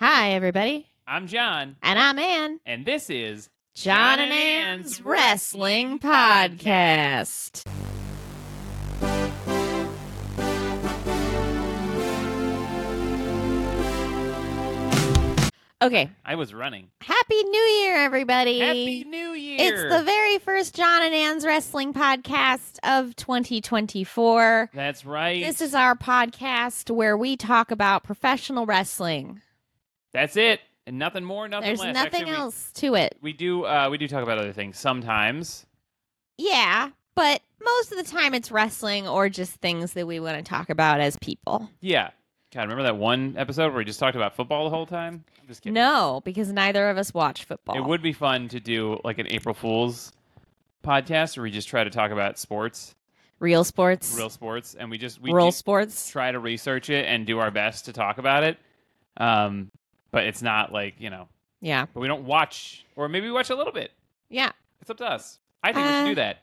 Hi, everybody. I'm John, And I'm Ann. and this is John and Ann's Wrestling Podcast. Okay. I was running. Happy New Year, everybody. Happy New Year! It's the very first John and Ann's Wrestling Podcast of 2024. That's right. This is our podcast where we talk about professional wrestling. That's it, and nothing more, nothing There's less. nothing Actually, we- else to it. We, do. Uh, we do talk about other things sometimes. Yeah, but most of the time it's wrestling or just things that we want to talk about as people. Yeah. God, remember that one episode where we just talked about football the whole time? I'm just kidding. No, because neither of us watch football. It would be fun to do like an April Fool's podcast where we just try to talk about sports, real sports, real sports, and we just we real do sports. try to research it and do our best to talk about it. Um, but it's not like you know, Yeah, but we don't watch, or maybe we watch a little bit. yeah. It's up to us. I think we should Uh, do that.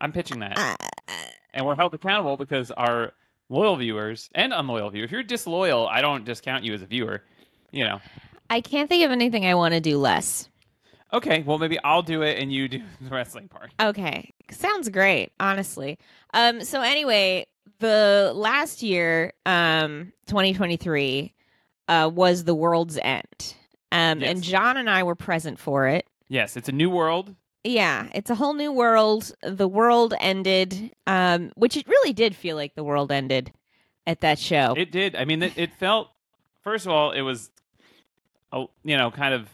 I'm pitching that. Uh, and we're held accountable because our loyal viewers and unloyal viewers, if you're disloyal, I don't discount you as a viewer. You know. I can't think of anything I want to do less. Okay, well maybe I'll do it and you do the wrestling part. Okay, sounds great. Honestly. Um. So anyway, the last year, um, 2023, uh, was the world's end. Um, and John and I were present for it. Yes, it's a new world. Yeah, it's a whole new world. The world ended, um, which it really did feel like the world ended at that show. It did. I mean, it, it felt. First of all, it was, oh, you know, kind of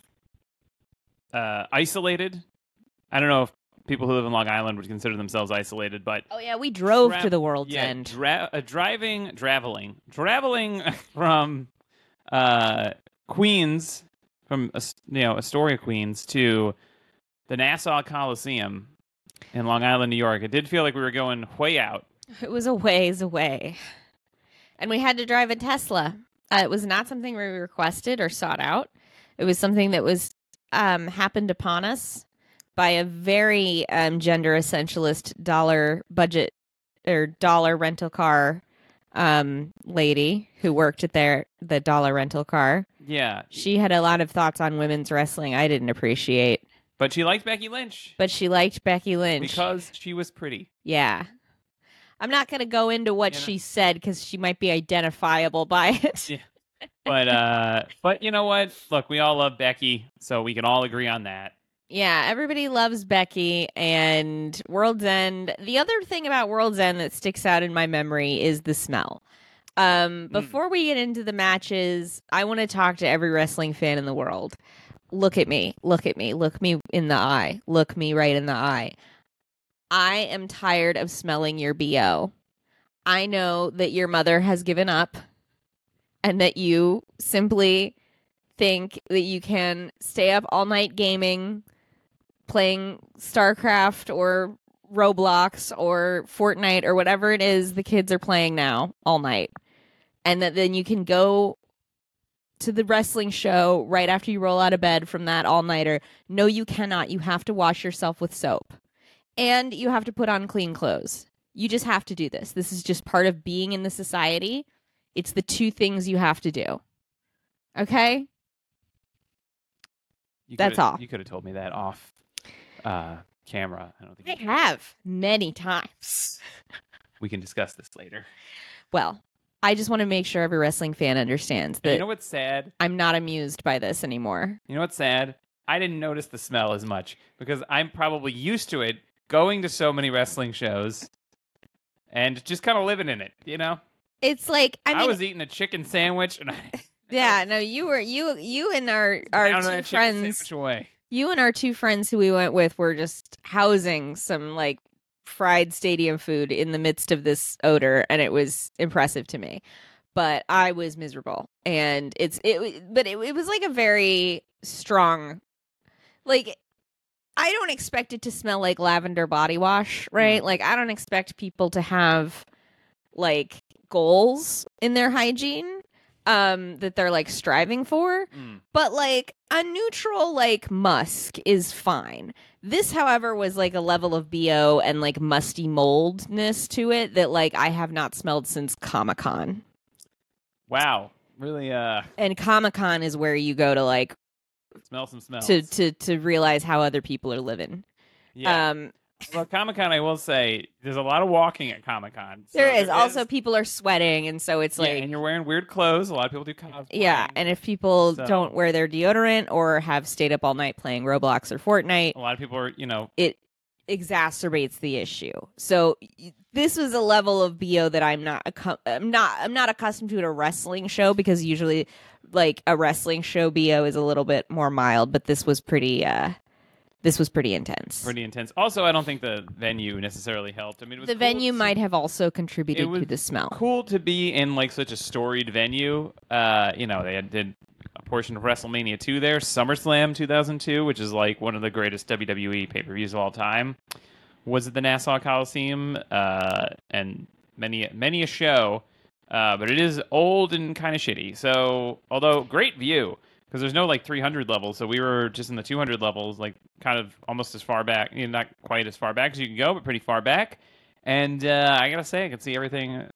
uh, isolated. I don't know if people who live in Long Island would consider themselves isolated, but oh yeah, we drove Tra- to the world's yeah, end. Dra- uh, driving, traveling, traveling from uh, Queens, from you know Astoria, Queens, to the Nassau Coliseum in Long Island, New York. It did feel like we were going way out. It was a ways away, and we had to drive a Tesla. Uh, it was not something we requested or sought out. It was something that was um, happened upon us by a very um, gender essentialist dollar budget or dollar rental car um, lady who worked at their the dollar rental car. Yeah, She had a lot of thoughts on women's wrestling I didn't appreciate, but she liked Becky Lynch but she liked Becky Lynch. because she was pretty. yeah. I'm not going to go into what You know? she said cuz she might be identifiable by it. Yeah. But uh, but you know what? Look, we all love Becky, so we can all agree on that. Yeah, everybody loves Becky and World's End. The other thing about World's End that sticks out in my memory is the smell. Um, Mm. before we get into the matches, I want to talk to every wrestling fan in the world. Look at me. Look at me. Look me in the eye. Look me right in the eye. I am tired of smelling your BO. I know that your mother has given up and that you simply think that you can stay up all night gaming, playing StarCraft or Roblox or Fortnite or whatever it is the kids are playing now all night. And that then you can go to the wrestling show right after you roll out of bed from that all nighter. No, you cannot. You have to wash yourself with soap. And you have to put on clean clothes. You just have to do this. This is just part of being in the society. It's the two things you have to do. Okay? You That's all. You could have told me that off uh, camera. I don't think I have many times. we can discuss this later. Well, I just want to make sure every wrestling fan understands that you know what's sad? I'm not amused by this anymore. You know what's sad? I didn't notice the smell as much because I'm probably used to it going to so many wrestling shows and just kind of living in it, you know? It's like I I, was eating a chicken sandwich and I yeah, no, you were you you and our our two friends, sandwich away. You and our two friends who we went with were just housing some like fried stadium food in the midst of this odor, and it was impressive to me. But I was miserable, and it's it. But it, it was like a very strong, like I don't expect it to smell like lavender body wash, right? Mm-hmm. Like I don't expect people to have like goals in their hygiene um that they're like striving for Mm. but like a neutral like musk is fine this however was like a level of bo and like musty moldness to it that like i have not smelled since comic-con Wow. really uh And Comic Con is where you go to like smell some smells. to to to realize how other people are living. yeah. Um, well, Comic Con, I will say, there's a lot of walking at Comic Con. there is also people are sweating, and so it's yeah, like and you're wearing weird clothes. A lot of people do cosplay. Yeah, and if people So- don't wear their deodorant or have stayed up all night playing Roblox or Fortnite, a lot of people are, you know, it exacerbates the issue. So this was a level of bo that I'm not accu- I'm not I'm not accustomed to at a wrestling show because usually like a wrestling show bo is a little bit more mild, but this was pretty uh this was pretty intense. pretty intense. Also, I don't think the venue necessarily helped. I mean, it was the cool venue to- might have also contributed It was to the smell. cool to be in like such a storied venue. Uh, you know, they had, did a portion of WrestleMania 2 there, SummerSlam 2002, which is like one of the greatest WWE pay per views of all time, was at the Nassau Coliseum, uh, and many many a show. Uh, but it is old and kind of shitty. So, although great view because there's no like 300 levels, so we were just in the 200 levels, like kind of almost as far back, you know, not quite as far back as you can go, but pretty far back. And uh, I gotta say, I could see everything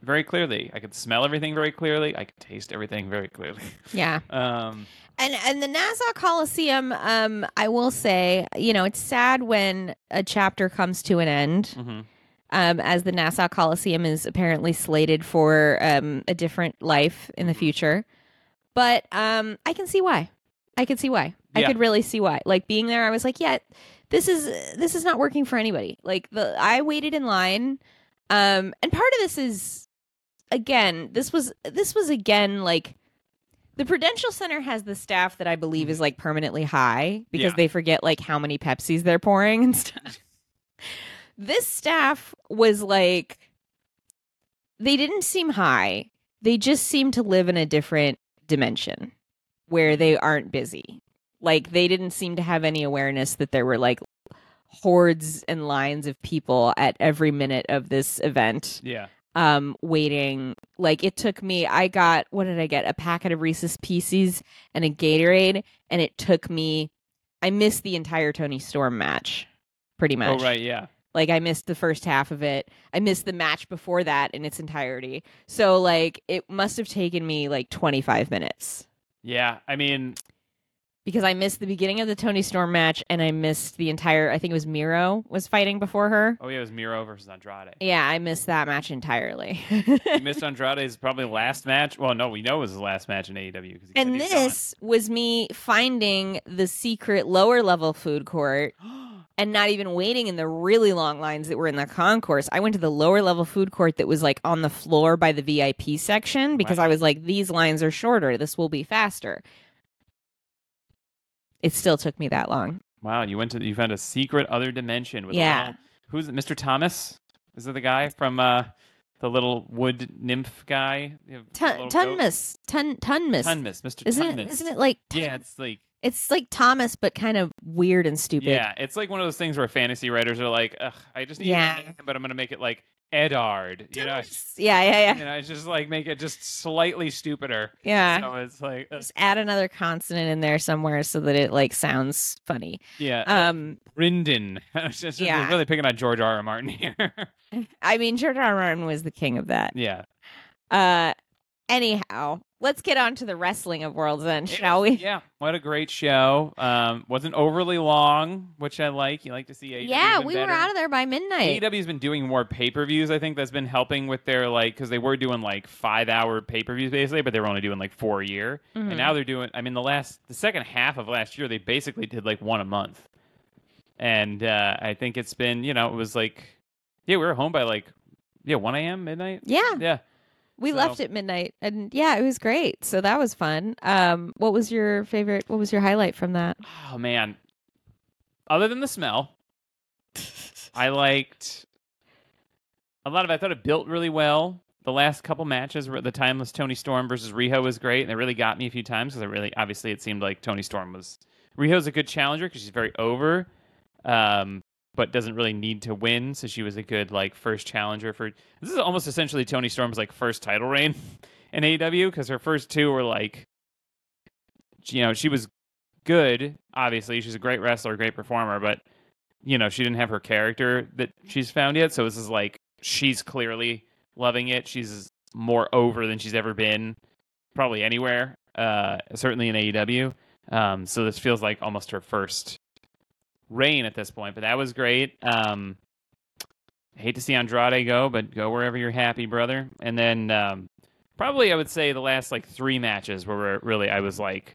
very clearly. I could smell everything very clearly. I could taste everything very clearly. Yeah. Um, And and the Nassau Coliseum, um, I will say, you know, it's sad when a chapter comes to an end, mhm. um, as the Nassau Coliseum is apparently slated for um, a different life in the future. But um, I can see why. I can see why. I could really see why. Like being there, I was like, yeah, this is this is not working for anybody. Like the I waited in line, um, and part of this is, again, this was this was again like the Prudential Center has the staff that I believe is like permanently high because Yeah. they forget like how many Pepsis they're pouring and stuff. this staff was like they didn't seem high. They just seemed to live in a different dimension where they aren't busy. Like they didn't seem to have any awareness that there were like hordes and lines of people at every minute of this event yeah. um waiting like it took me i got what did i get a packet of reese's pieces and a gatorade and it took me i missed the entire toni storm match pretty much Oh right, yeah. Like i missed the first half of it i missed the match before that in its entirety so like it must have taken me like 25 minutes Yeah. I mean, because i missed the beginning of the toni storm match and i missed the entire i think it was miro was fighting before her oh yeah, it was Miro versus Andrade. yeah i missed that match entirely you missed Andrade's probably last match. Well, no, we know it was his last match in AEW. And this was me finding the secret lower level food court and not even waiting in the really long lines that were in the concourse. I went to the lower level food court that was like on the floor by the VIP section because Wow. I was like, these lines are shorter. This will be faster. It still took me that long. Wow, you went to you found a secret other dimension with Yeah. little- who's it? Mr. Thomas? Is it the guy from uh the little wood nymph guy? You have Tun- little goat? Tunmus. Tun- Tunmus. Tunmus, Mr. Isn't Tunmus. it, isn't it like Yeah, it's like it's like Thomas but kind of weird and stupid. yeah, it's like one of those things where fantasy writers are like, Ugh, I just need Yeah. name, but I'm gonna make it like Eddard. You know, Yeah, yeah, yeah. you know, it's just like make it just slightly stupider. Yeah. So it's like, uh, Just add another consonant in there somewhere so that it like sounds funny. yeah, Um, Brynden. It's just yeah. really picking on George R. R. Martin here. I mean, George R. R. Martin was the king of that. yeah. Uh, anyhow, let's get on to the wrestling of worlds End, shall we? Yeah, what a great show. Um, wasn't overly long, which I like. You like to see AEW. Yeah, we were out of there by midnight. AEW's been doing more pay per views. I think that's been helping with their like because they were doing like five hour pay per views basically, but they were only doing like four a year. Mhm. And now they're doing. I mean, the last the second half of last year, they basically did like one a month. And uh, I think it's been you know it was like yeah we were home by like yeah one a.m. midnight. Yeah, Yeah. We so- left at midnight, and yeah, it was great. So that was fun. Um, what was your favorite? What was your highlight from that? Oh man. Other than the smell, I liked a lot of it. I thought it built really well. The last couple matches, were the timeless Toni Storm versus Riho was great, and it really got me a few times because it really, obviously, it seemed like Toni Storm was Riho's a good challenger because she's very over, um, but doesn't really need to win. So she was a good like first challenger for. This is almost essentially Toni Storm's like first title reign in AEW because her first two were like, you know, she was good. Obviously, she's a great wrestler, great performer, but you know, she didn't have her character that she's found yet. So this is like she's clearly loving it. She's more over than she's ever been. probably anywhere. Uh, certainly in AEW. Um, so this feels like almost her first reign at this point, but that was great. Um, I hate to see Andrade go, but go wherever you're happy, brother. And then um, probably I would say the last like three matches were really I was like,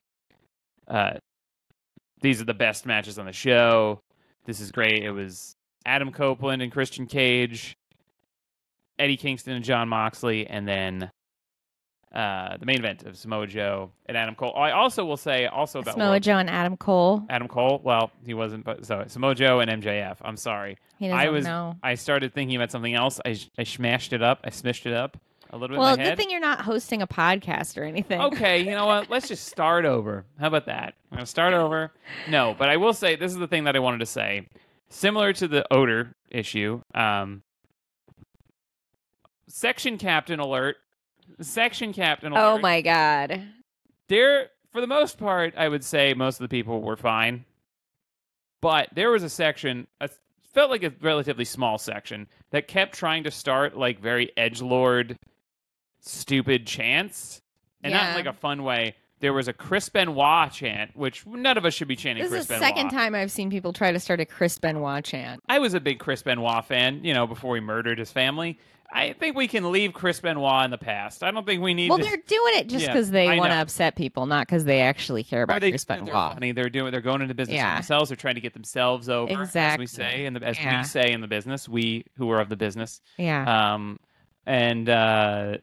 uh, these are the best matches on the show. This is great. It was Adam Copeland and Christian Cage, Eddie Kingston and Jon Moxley, and then uh, the main event of Samoa Joe and Adam Cole. I also will say also about Samoa World- Joe and Adam Cole. Adam Cole. Well, he wasn't, but so Samoa Joe and MJF. I'm sorry. He doesn't I was. know. I started thinking about something else. I I smashed it up. I smished it up a little bit Well, in my good thing you're not hosting a podcast or anything. okay, you know what? Let's just start over. How about that? I'm gonna start over. No, but I will say this is the thing that I wanted to say. Similar to the odor issue, um, section captain alert. Section captain alert. Oh my god. there for the most part i would say most of the people were fine but there was a section it felt like a relatively small section that kept trying to start like very edge lord stupid chants and not in like a fun way there was a chris benoit chant which none of us should be chanting This chris is the benoit second time I've seen people try to start a Chris Benoit chant. i was a big chris benoit fan you know before he murdered his family i think we can leave chris benoit in the past i don't think we need Well, to they're doing it just Yeah, because they want to upset people, not because they actually care about they, Chris they're Benoit. funny. They're doing. They're going into business Yeah. themselves. They're trying to get themselves over. As Exactly. we say, in the as Yeah. we say in the business, we who are of the business. Yeah. Um, and uh,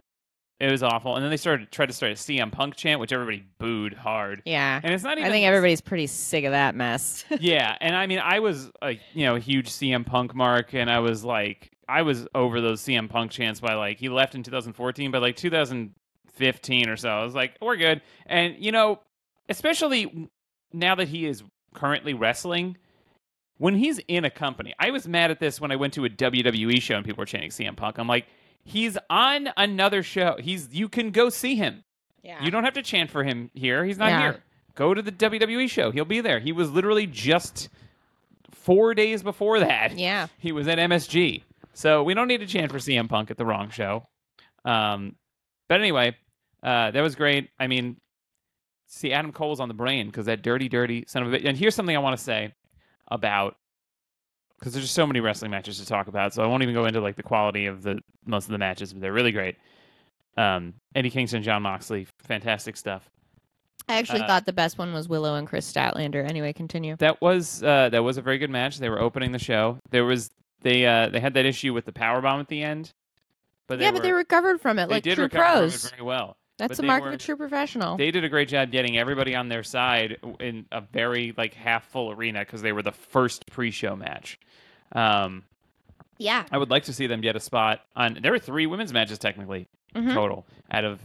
it was awful. And then they started tried to start a CM Punk chant, which everybody booed hard. yeah. And it's not even. I think everybody's pretty sick of that mess. yeah, and I mean, I was a you know a huge CM Punk mark, and I was like, I was over those CM Punk chants by like he left in 2014, but like 2015 or so, I was like, we're good. And you know, especially now that he is currently wrestling. When he's in a company, I was mad at this when I went to a WWE show and people were chanting CM Punk. I'm like, he's on another show. He's you can go see him. yeah. You don't have to chant for him here. He's not Yeah. here. Go to the WWE show. He'll be there. He was literally just four days before that. Yeah. He was at MSG. So we don't need to chant for CM Punk at the wrong show. Um, but anyway, uh, that was great. I mean, see, Adam Cole's on the brain because that dirty, dirty son of a bitch. And here's something I want to say about because there's just so many wrestling matches to talk about. So I won't even go into like the quality of the most of the matches, but they're really great. Um, Eddie Kingston, Jon Moxley, fantastic stuff. I actually Uh, thought the best one was Willow and Kris Statlander. Anyway, continue. That was uh, that was a very good match. They were opening the show. There was they uh, they had that issue with the power bomb at the end, but they yeah, were, but they recovered from it they like did true pros. very well. That's the mark of a true professional. They did a great job getting everybody on their side in a very like half full arena because they were the first pre-show match. Um, yeah. I would like to see them get a spot on. There were three women's matches technically Mhm. total out of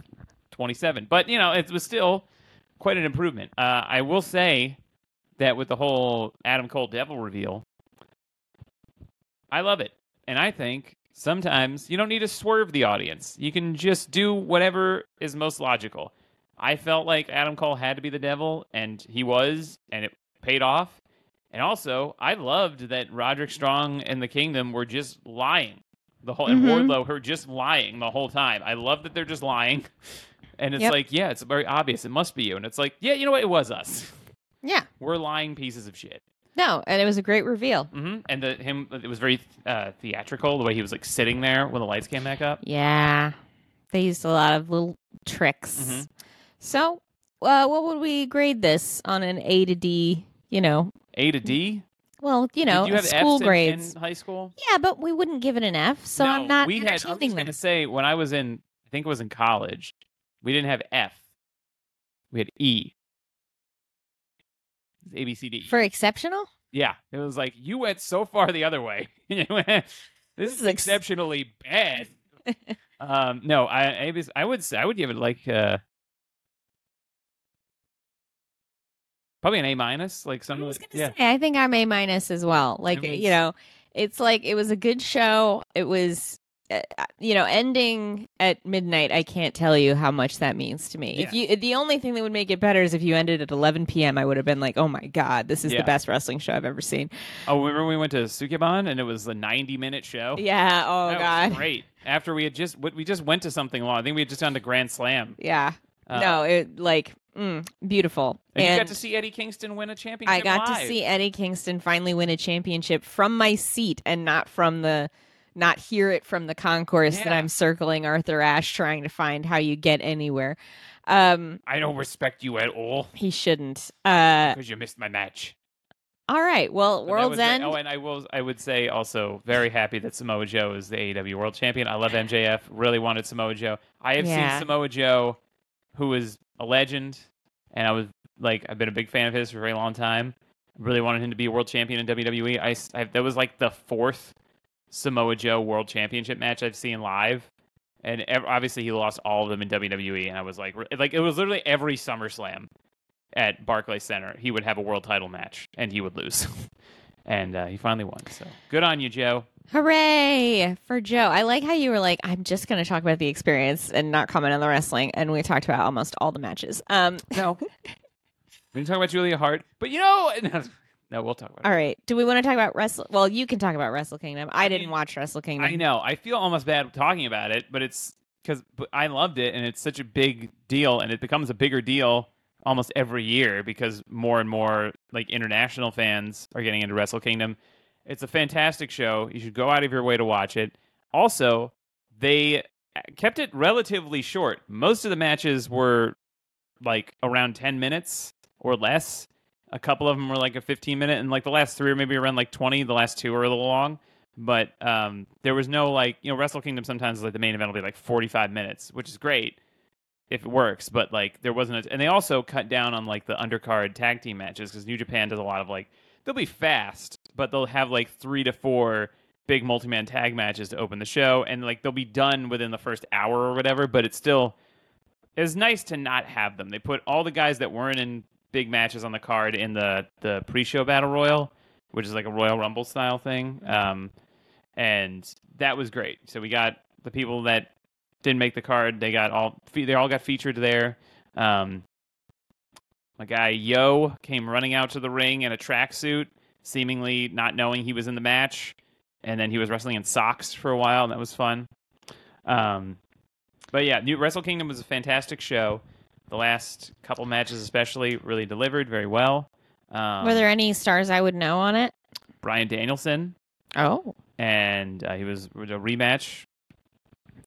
27, but you know it was still quite an improvement. Uh, I will say that with the whole Adam Cole Devil reveal, I love it, and I think sometimes you don't need to swerve the audience. You can just do whatever is most logical. I felt like Adam Cole had to be the devil, and he was, and it paid off. And also, I loved that Roderick Strong and the Kingdom were just lying the whole, and Mhm. Wardlow were just lying the whole time. I love that they're just lying, and it's Yep. like, yeah, it's very obvious. It must be you, and it's like, yeah, you know what? It was us. Yeah. We're lying pieces of shit. No, and it was a great reveal. hmm And the him, it was very uh, theatrical the way he was like sitting there when the lights came back up. Yeah. They used a lot of little tricks. Mhm. So, uh, what would we grade this on an A to D? You know, A to D. well, you know, Did you have school Fs grades. in, high school? Yeah, but we wouldn't give it an F, so no, I'm not We had. I was entertaining going to say when I was in, I think it was in college, we didn't have F. We had E. A B C D. For exceptional? yeah, it was like you went so far the other way. this is is ex- exceptionally bad. um, no, I, I was, I would say I would give it like uh, probably an A minus, like I was gonna yeah. say, I think I'm A minus as well. Like, mean, you know, it's like it was a good show. It was, you know, ending at midnight. I can't tell you how much that means to me. If you, the only thing that would make it better is if you ended at 11 p.m. I would have been like, oh my god, this is Yeah. the best wrestling show I've ever seen. Oh, remember when we went to Sukeban and it was a ninety-minute show? Yeah. Oh that god. was great. After we had just we just went to something long. I think we had just gone to Grand Slam. Yeah. Uh, no, it like mm, beautiful. and, you got to see Eddie Kingston win a championship. I got live. to see Eddie Kingston finally win a championship from my seat and not from the not hear it from the concourse that I'm circling Arthur Ashe trying to find how you get anywhere. Um I don't respect you at all he shouldn't. Uh because you missed my match. all right. Well, World's it. End. Oh, and I will. I would say also very happy that Samoa Joe is the AEW World Champion. I love MJF. Really wanted Samoa Joe. I have Yeah. seen Samoa Joe, who is a legend, and I was like, I've been a big fan of his for a very long time. Really wanted him to be a world champion in WWE. I that was like the fourth Samoa Joe World Championship match I've seen live. And ev- obviously, he lost all of them in WWE. And I was like, like it was literally every SummerSlam at Barclays Center, he would have a world title match and he would lose. and uh, he finally won. So good on you, Joe. Hooray for Joe. I like how you were like, I'm just going to talk about the experience and not comment on the wrestling. And we talked about almost all the matches. Um, No. we can talk about Julia Hart, but you know, no, we'll talk about it. all right. Do we want to talk about Wrestle? Well, you can talk about Wrestle Kingdom. I, I didn't mean, watch Wrestle Kingdom. I know. I feel almost bad talking about it, but it's because I loved it and it's such a big deal and it becomes a bigger deal almost every year because more and more like international fans are getting into Wrestle Kingdom. It's a fantastic show. You should go out of your way to watch it. Also, they kept it relatively short. Most of the matches were like around 10 minutes or less. A couple of them were like a 15 minute, and like the last three are maybe around like 20. The last two are a little long, but um, there was no like, you know, Wrestle Kingdom sometimes like the main event will be like 45 minutes, which is great if it works, but like there wasn't a, and they also cut down on like the undercard tag team matches because New Japan does a lot of like, they'll be fast, but they'll have like three to four big multi-man tag matches to open the show and like they'll be done within the first hour or whatever but it's still it's nice to not have them they put all the guys that weren't in big matches on the card in the the pre-show battle royal which is like a royal rumble style thing um and that was great so we got the people that didn't make the card they got all they all got featured there um my guy yo came running out to the ring in a tracksuit seemingly not knowing he was in the match and then he was wrestling in socks for a while, and that was fun. Um, but yeah, New Wrestle Kingdom was a fantastic show. The last couple matches, especially, really delivered very well. Um, Were there any stars I would know on it? Bryan Danielson, Oh, and uh, he was a rematch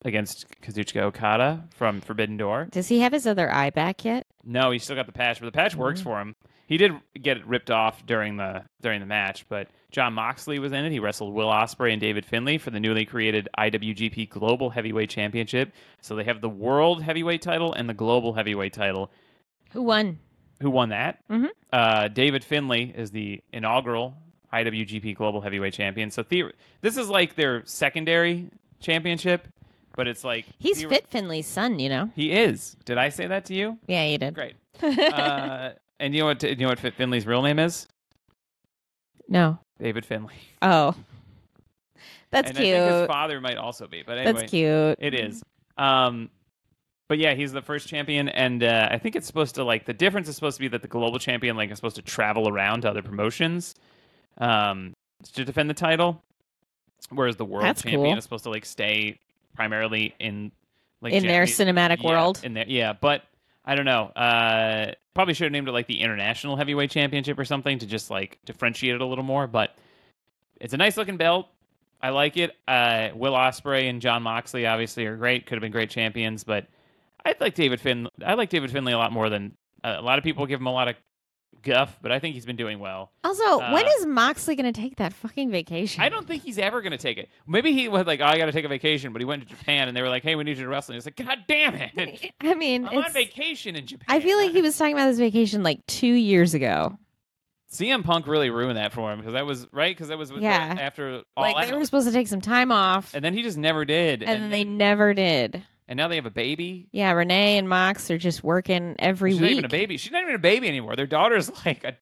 against Kazuchika Okada from Forbidden Door. does he have his other eye back yet? No, he still got the patch, but the patch works Mhm. for him. He did get ripped off during the during the match, but Jon Moxley was in it. He wrestled Will Ospreay and David Finlay for the newly created IWGP Global Heavyweight Championship. So they have the World Heavyweight title and the Global Heavyweight title. Who won? Who won that? Mhm. Uh, David Finlay is the inaugural IWGP Global Heavyweight Champion. So the- this is like their secondary championship, but it's like He's theor- Fit Finlay's son, you know. He is. Did I say that to you? Yeah, you did. Great. Uh, and you know what? You know what Finlay's real name is? no. David Finlay. Oh, that's and cute. I think his father might also be, but anyway, That's cute. it is. Um, but yeah, he's the first champion, and uh, I think it's supposed to like the difference is supposed to be that the global champion like is supposed to travel around to other promotions, um, to defend the title, whereas the world That's champion cool. is supposed to like stay primarily in like In their cinematic yeah, world. In there, yeah, but I don't know. Uh, probably should have named it like the International Heavyweight Championship or something to just like differentiate it a little more. But it's a nice looking belt. I like it. Uh, Will Ospreay and Jon Moxley obviously are great. Could have been great champions, but I like David Fin. I like David Finlay a lot more than uh, a lot of people give him a lot of guff, but I think he's been doing well. Also, Uh, when is Moxley going to take that fucking vacation? I don't think he's ever going to take it. Maybe he was like, "Oh, I got to take a vacation," but he went to Japan and they were like, "Hey, we need you to wrestle." And he's like, "God damn it! I mean, I'm on vacation in Japan." I feel like he was talking about this vacation like two years ago. CM Punk really ruined that for him because that was right because that was Yeah. after all like they were supposed to take some time off, and then he just never did. and, then they never did. And now they have a baby. Yeah, Renee and Mox are just working every She's week. not even a baby. She's not even a baby anymore. Their daughter's like a,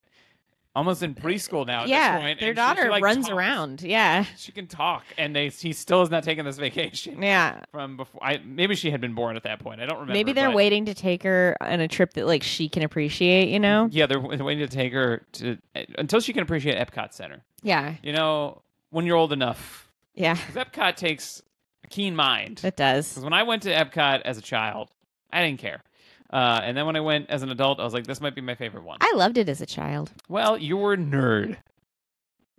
almost in preschool now. At yeah, this point, their and she- daughter she, like, runs talks. around. Yeah, She can talk, and they he still has not taken this vacation yeah. from before. I maybe she had been born at that point. I don't remember. Maybe they're but- waiting to take her on a trip that like she can appreciate. You know? Yeah, they're waiting to take her to until she can appreciate Epcot Center. Yeah, You know, when you're old enough, yeah. Epcot takes keen mind. It does. Because when I went to Epcot as a child, I didn't care. Uh, and then when I went as an adult, I was like, this might be my favorite one. I loved it as a child. Well, you were a nerd.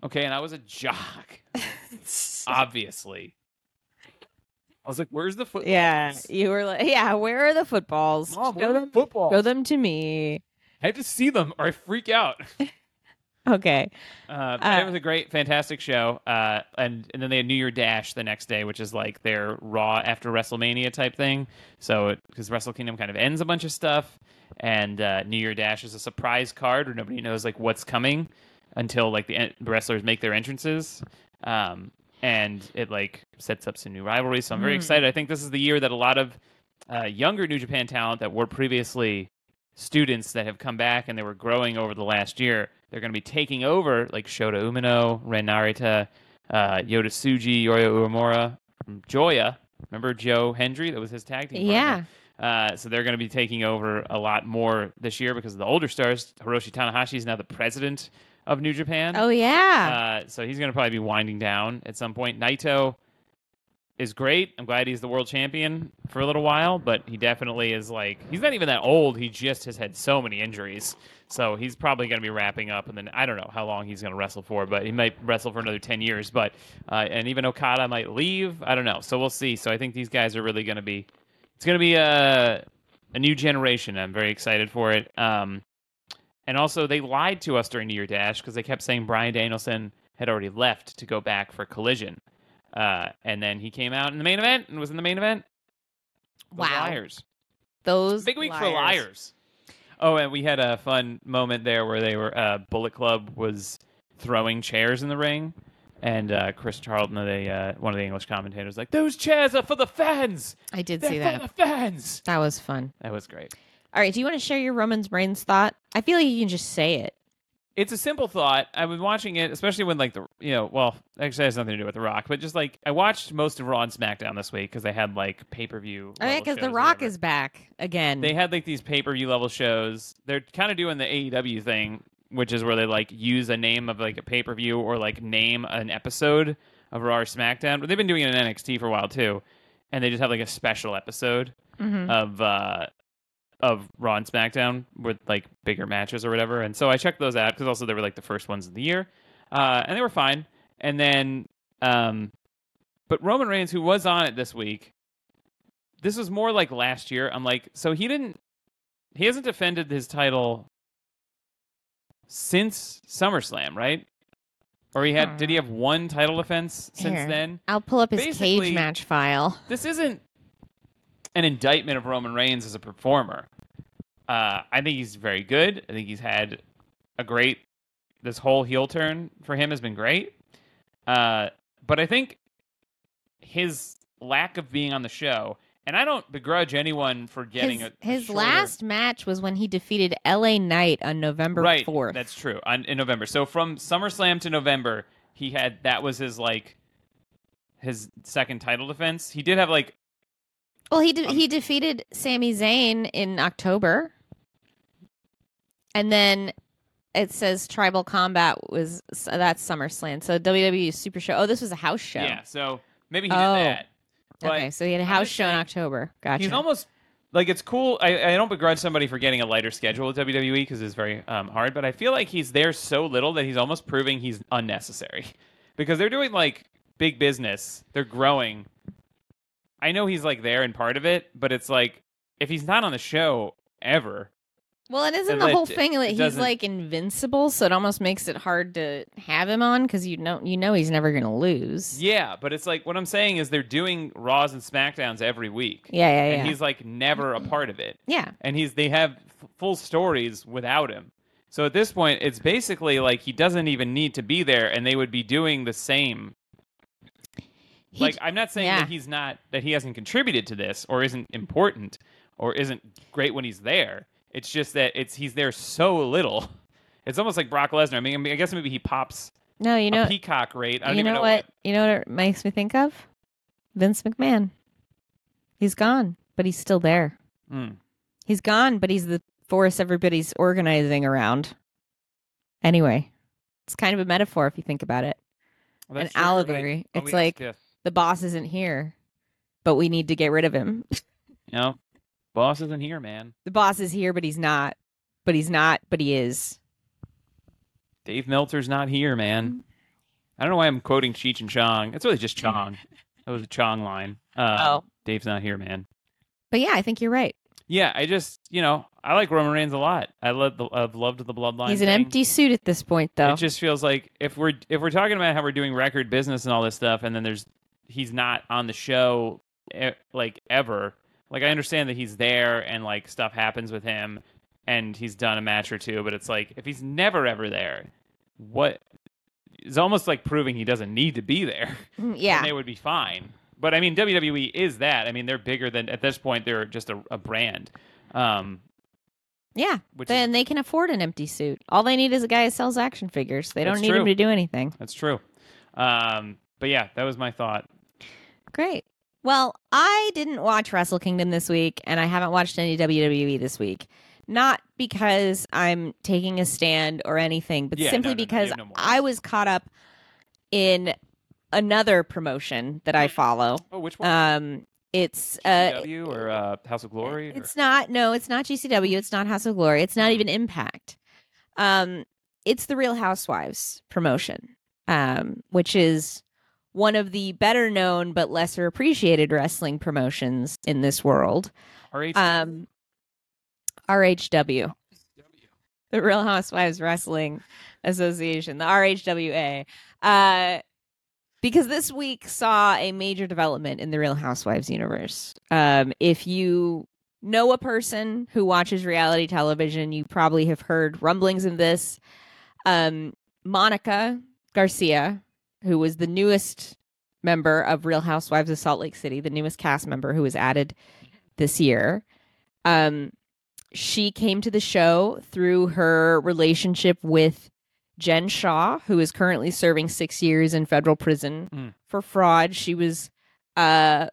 Okay, and I was a jock, obviously. I was like, where's the football? yeah, you were like, yeah. Where are the footballs? Mom, show where are them, the footballs? show them to me. I have to see them or I freak out. Okay. Uh, Uh, it was a great, fantastic show. Uh, and, and then they had New Year Dash the next day, which is like their Raw after WrestleMania type thing. So, because Wrestle Kingdom kind of ends a bunch of stuff, and uh, New Year Dash is a surprise card where nobody knows like what's coming until like the, en- the wrestlers make their entrances. Um, and it like sets up some new rivalries. So I'm very Hmm. excited. I think this is the year that a lot of uh, younger New Japan talent that were previously students that have come back and they were growing over the last year. They're going to be taking over, like Shota Umino, Ren Narita, uh, Yota Tsuji, Yuya Uemura, Joya. Remember Joe Hendry? That was his tag team. Yeah. partner? Uh, so they're going to be taking over a lot more this year because of the older stars. Hiroshi Tanahashi is now the president of New Japan. Oh yeah. Uh, so he's going to probably be winding down at some point. Naito is great. I'm glad he's the world champion for a little while, but he definitely is like he's not even that old. He just has had so many injuries, so he's probably going to be wrapping up. And then I don't know how long he's going to wrestle for, but he might wrestle for another ten years. But uh, and even Okada might leave. I don't know. So we'll see. So I think these guys are really going to be. It's going to be a a new generation. I'm very excited for it. Um, and also they lied to us during New Year Dash because they kept saying Bryan Danielson had already left to go back for Collision. Uh, and then he came out in the main event and was in the main event. Those Wow. liars! Those Big week for liars. Oh, and we had a fun moment there where they were uh, Bullet Club was throwing chairs in the ring, and uh, Chris Charlton, the uh, one of the English commentators, was like those chairs are for the fans. I did They're see for that. the fans. That was fun. That was great. All right. Do you want to share your Roman Reigns thought? I feel like you can just say it. It's a simple thought. I've been watching it, especially when like the you know, well, actually it has nothing to do with The Rock, but just like I watched most of Raw and SmackDown this week because they had like pay per view. Oh yeah, because The Rock is back again. They had like these pay per view level shows. They're kind of doing the AEW thing, which is where they like use a name of like a pay per view or like name an episode of Raw or SmackDown. But they've been doing it in NXT for a while too, and they just have like a special episode Mhm. of uh of Raw and SmackDown with like bigger matches or whatever. And so I checked those out because also they were like the first ones of the year, uh, and they were fine. And then, um, but Roman Reigns, who was on it this week, this was more like last year. I'm like, so he didn't, he hasn't defended his title since SummerSlam, right? Or he had, did he have one title defense since Here. then? I'll pull up his Basically- cage match file. this isn't an indictment of Roman Reigns as a performer. Uh, I think he's very good. I think he's had a great. This whole heel turn for him has been great. Uh, but I think his lack of being on the show, and I don't begrudge anyone for getting his a, a his shorter- last match was when he defeated L.A. Knight on November right. fourth. That's true. On, in November. So from SummerSlam to November, he had that was his like his second title defense. He did have like Well, he de- Um, he defeated Sami Zayn in October, and then it says Tribal Combat was so that's SummerSlam. So WWE Super Show. Oh, this was a house show. yeah. So maybe he Oh. did that. But okay, so he had a house show in October. Gotcha. He's almost like it's cool. I, I don't begrudge somebody for getting a lighter schedule with WWE because it's very um, hard. But I feel like he's there so little that he's almost proving he's unnecessary because they're doing like big business. They're growing. I know he's like there and part of it, but it's like if he's not on the show ever, well, and isn't the it- whole thing that it he's like invincible? So it almost makes it hard to have him on because you know you know he's never going to lose. yeah. But it's like what I'm saying is they're doing Raws and Smackdowns every week, yeah, yeah. yeah. and he's like never a part of it. yeah. and he's they have f- full stories without him. So at this point, it's basically like he doesn't even need to be there, and they would be doing the same. He- like I'm not saying yeah. that he's not that he hasn't contributed to this or isn't important or isn't great when he's there. It's just that it's he's there so little. It's almost like Brock Lesnar. I mean, I, mean, I guess maybe he pops no, you know peacock rate. I don't you even know, know what? You know what it makes me think of? Vince McMahon. He's gone, but he's still there. Mm. He's gone, but he's the force everybody's organizing around. Anyway, it's kind of a metaphor if you think about it. Well, An true. Allegory. It's like- gets- The boss isn't here, but we need to get rid of him. you know, Boss isn't here, man. The boss is here, but he's not. But he's not. But he is. Dave Meltzer's not here, man. I don't know why I'm quoting Cheech and Chong. It's really just Chong. That was a Chong line. Uh, Oh. Dave's not here, man. But yeah, I think you're right. Yeah, I just you know I like Roman Reigns a lot. I love the I've loved the bloodline. he's an thing. empty suit at this point, though. It just feels like if we're if we're talking about how we're doing record business and all this stuff, and then there's he's not on the show like ever. Like I understand that he's there and like stuff happens with him, and he's done a match or two, but it's like if he's never ever there, what? It's almost like proving he doesn't need to be there. Mm, yeah. and they would be fine. But I mean, WWE is that. I mean, they're bigger than at this point. They're just a, a brand. Um, yeah. which Then is, they can afford an empty suit. All they need is a guy who sells action figures. They don't need him to do anything. that's true. Um, but yeah, that was my thought. Great. Well, I didn't watch Wrestle Kingdom this week, and I haven't watched any WWE this week. Not because I'm taking a stand or anything, but Yeah, simply no, no, because no. I was caught up in another promotion that I follow. Oh, which one? Um, it's uh, GCW or uh, House of Glory? or- It's not. No, it's not GCW. It's not House of Glory. It's not even Impact. Um, it's the Real Housewives promotion, um, which is one of the better known but lesser appreciated wrestling promotions in this world. RH? Um, RHW, the Real Housewives Wrestling Association, the RHWA. Uh, because this week saw a major development in the Real Housewives universe. Um, if you know a person who watches reality television, you probably have heard rumblings of this. Um, Monica Garcia, who was the newest member of Real Housewives of Salt Lake City, the newest cast member who was added this year. Um, she came to the show through her relationship with Jen Shah, who is currently serving six years in federal prison Mm. for fraud. She was uh,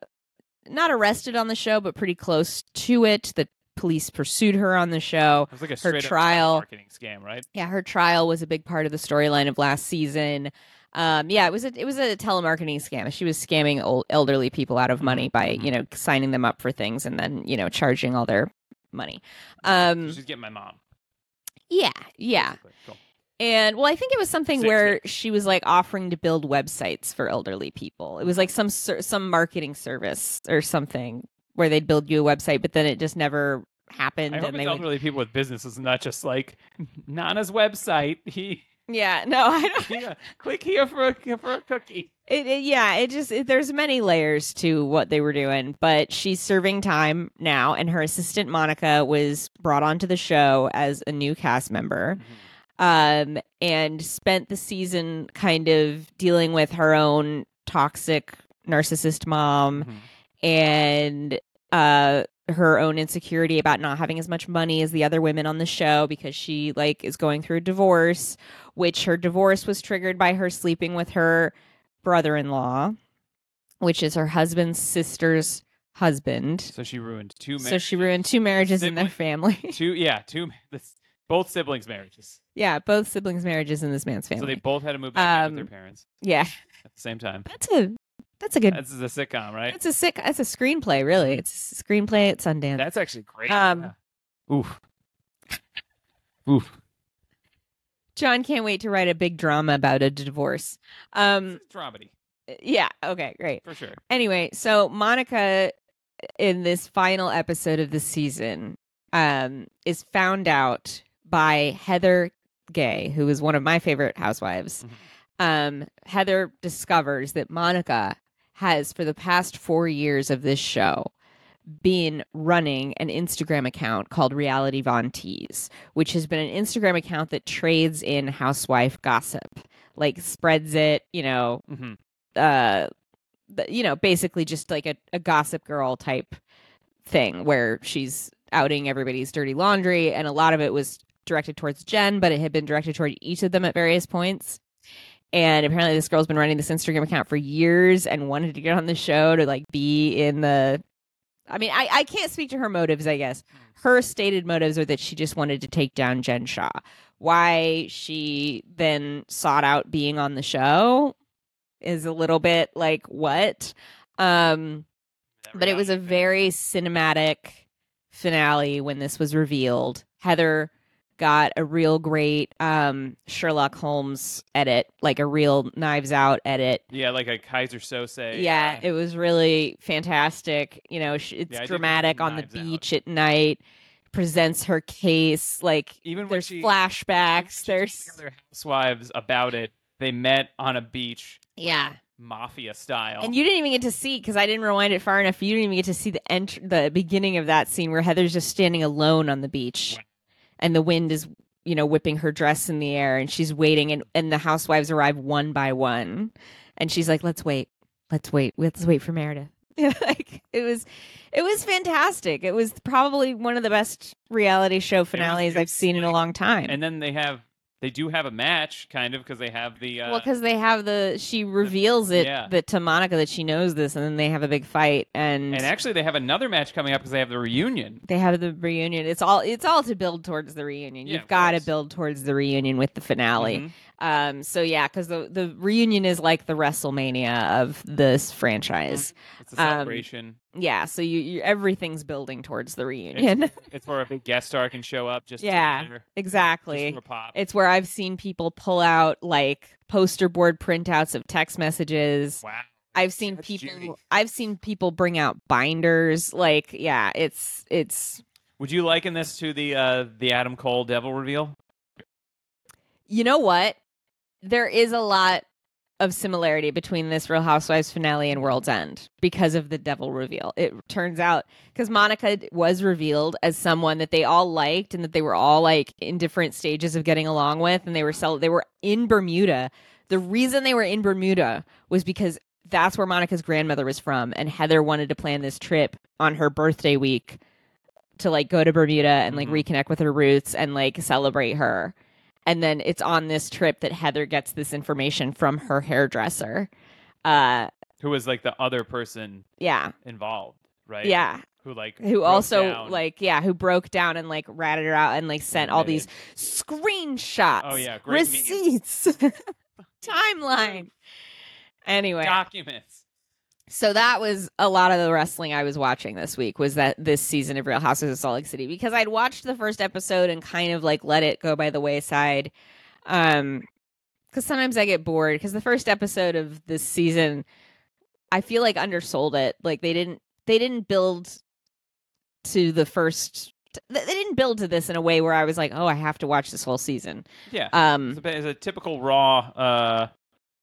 not arrested on the show, but pretty close to it. The police pursued her on the show. it was like a up trial- marketing scam, right? Yeah, her trial was a big part of the storyline of last season. Um, yeah, it was a it was a telemarketing scam. She was scamming old, elderly people out of money by mhm. you know signing them up for things and then you know charging all their money. Um, She's getting my mom. yeah, yeah. Cool. And well, I think it was something Six, where she was like offering to build websites for elderly people. It was like some some marketing service or something where they'd build you a website, but then it just never happened. I hope and it's they would, elderly people with businesses, not just like Nana's website. He, yeah, no, I don't. yeah, click here for a for a cookie. It, it- yeah, it just it, there's many layers to what they were doing, but she's serving time now, and her assistant Monica was brought onto the show as a new cast member, um, and spent the season kind of dealing with her own toxic narcissist mom Mhm. and uh her own insecurity about not having as much money as the other women on the show because she like is going through a divorce which her divorce was triggered by her sleeping with her brother-in-law which is her husband's sister's husband So she ruined two. so she ruined two marriages in their family two. Yeah, two. This, both siblings' marriages. yeah both siblings marriages in this man's family So they both had to move back in with Um, their parents yeah at the same time. that's a that's a good This is a sitcom, right? It's a sick that's a screenplay really it's a screenplay at sundance That's actually great. Um, Yeah. Oof. Oof. john can't wait to write a big drama about a divorce um It's dramedy Yeah. Okay. Great. for sure. Anyway, so Monica in this final episode of the season um, is found out by Heather Gay, who is one of my favorite housewives. Mhm. Um, Heather discovers that Monica has, for the past four years of this show, been running an Instagram account called Reality Von Tease, which has been an Instagram account that trades in housewife gossip, like spreads it, you know, hmm uh you know basically just like a, a gossip girl type thing where she's outing everybody's dirty laundry and a lot of it was directed towards jen but it had been directed toward each of them at various points and apparently this girl's been running this instagram account for years and wanted to get on the show to like be in the i mean i, I can't speak to her motives i guess. Her stated motives are that she just wanted to take down jen shah. Why she then sought out being on the show is a little bit like what? Um but it was a very cinematic finale when this was revealed. Heather got a real great um, Sherlock Holmes edit, like a real Knives Out edit. Yeah, like a Keyser Söze. Yeah, uh, it was really fantastic. You know, it's Yeah, dramatic on the Knives Out. beach at night. Presents her case like even there's she flashbacks. There's other housewives about it. They met on a beach, yeah, mafia style. and you didn't even get to see because I didn't rewind it far enough. You didn't even get to see the ent- the beginning of that scene where Heather's just standing alone on the beach, Wow. And the wind is you know whipping her dress in the air, and she's waiting, and and the housewives arrive one by one, and she's like, "Let's wait, let's wait, let's wait for Meredith." like it was, it was fantastic. It was probably one of the best reality show finales it I've was seen in a long time. and then they have they do have a match, kind of, because they have the uh, well, because they have the she reveals it Yeah. that to Monica that she knows this, and then they have a big fight, and, and actually they have another match coming up because they have the reunion. they have the reunion. It's all it's all to build towards the reunion. Yeah, You've got to build towards the reunion with the finale. Mhm. Um, so yeah, because the the reunion is like the WrestleMania of this franchise. It's a Um, celebration. Yeah, so you, you everything's building towards the reunion. it's where a big guest star can show up. Just to Yeah, just exactly. pop. It's where I've seen people pull out like poster board printouts of text messages. wow. I've seen That's people Judy. I've seen people bring out binders. Like, yeah, it's it's Would you liken this to the uh, the Adam Cole Devil reveal? you know what? There is a lot of similarity between this Real Housewives finale and World's End because of the devil reveal. It turns out because Monica was revealed as someone that they all liked and that they were all like in different stages of getting along with, and they were sell- they were in Bermuda. The reason they were in Bermuda was because that's where Monica's grandmother was from, and Heather wanted to plan this trip on her birthday week to like go to Bermuda and like Mhm. reconnect with her roots and like celebrate her. And then it's on this trip that Heather gets this information from her hairdresser. Uh Who was like the other person yeah. involved, right? Yeah. Who like Who also down. like yeah, who broke down and like ratted her out and like sent all these screenshots. Oh, yeah, receipts. Timeline. Anyway, documents. So that was a lot of the wrestling I was watching this week was that this season of Real Houses of Salt Lake City because I'd watched the first episode and kind of like let it go by the wayside. Um cuz sometimes I get bored because the first episode of this season I feel like undersold it. Like they didn't they didn't build to the first they didn't build to this in a way where I was like, "Oh, I have to watch this whole season." Yeah. Um it's, a, it's a typical raw. uh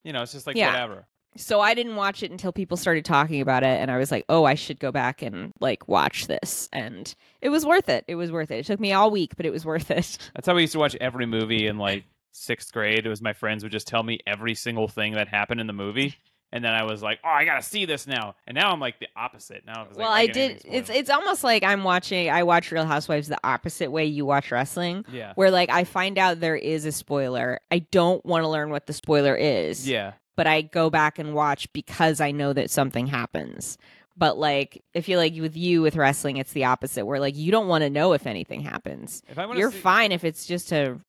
You know, it's just like Yeah. whatever. So I didn't watch it until people started talking about it, and I was like, "Oh, I should go back and like watch this." And it was worth it. It was worth it. It took me all week, but it was worth it. That's how we used to watch every movie in like sixth grade. It was my friends would just tell me every single thing that happened in the movie. And then I was like, "Oh, I gotta see this now." And now I'm like the opposite. Now it's like, well, I I did. It's it's almost like I'm watching. I watch Real Housewives the opposite way you watch wrestling, yeah, where like I find out there is a spoiler. I don't want to learn what the spoiler is. yeah. But I go back and watch because I know that something happens. But like, I feel like with you with wrestling, it's the opposite, where like you don't want to know if anything happens. If I You're see, fine if it's just a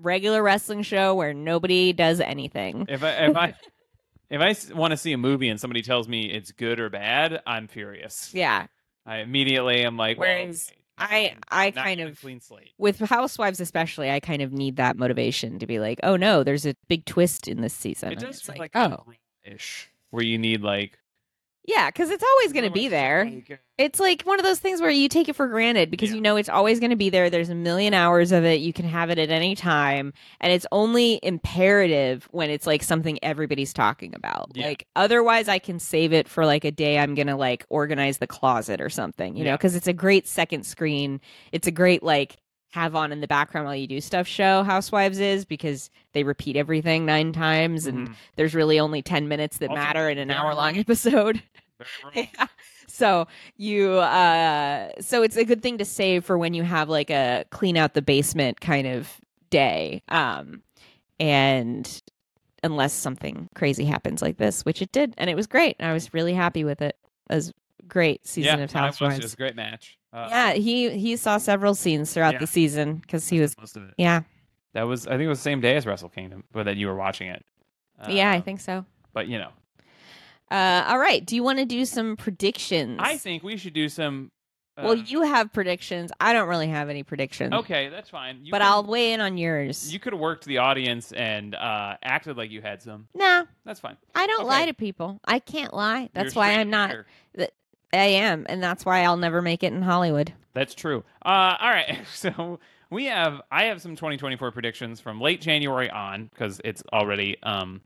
regular wrestling show where nobody does anything. If I if I if I want to see a movie and somebody tells me it's good or bad, I'm furious. Yeah. I immediately am like, well, Whereas okay, I I kind of clean slate. with housewives especially, I kind of need that motivation to be like, oh no, there's a big twist in this season. It does it's feel like, like oh ish, where you need like yeah, because it's always going to oh, be there. like, It's like one of those things where you take it for granted because Yeah. you know it's always going to be there. There's a million hours of it. You can have it at any time. And it's only imperative when it's like something everybody's talking about. Yeah. Like otherwise, I can save it for like a day I'm going to like organize the closet or something, you know, because it's a great second screen. It's a great like have on in the background while you do stuff show Housewives is because they repeat everything nine times and mhm, there's really only 10 minutes that Also, matter in an hour long episode. Yeah. So you uh so it's a good thing to save for when you have like a clean out the basement kind of day. Um and unless something crazy happens like this, which it did, and it was great. and I was really happy with it. It was great season yeah, of watched it. Was Housewives. a great match. Uh, Yeah, he he saw several scenes throughout Yeah. the season because he was most of it. yeah That was I think it was the same day as Wrestle Kingdom, but that you were watching it. yeah I Um, think so. But you know, Uh, all right, do you want to do some predictions? I think we should do some well, uh, you have predictions. I don't really have any predictions. Okay, that's fine. You but can- I'll weigh in on yours. You could have worked the audience and uh, acted like you had some. no, That's fine. I don't lie to people. I can't lie. You're That's why I'm not. shooter. I am, and that's why I'll never make it in Hollywood. That's true. Uh, all right. So we have I have some 2024 predictions from late January on because it's already um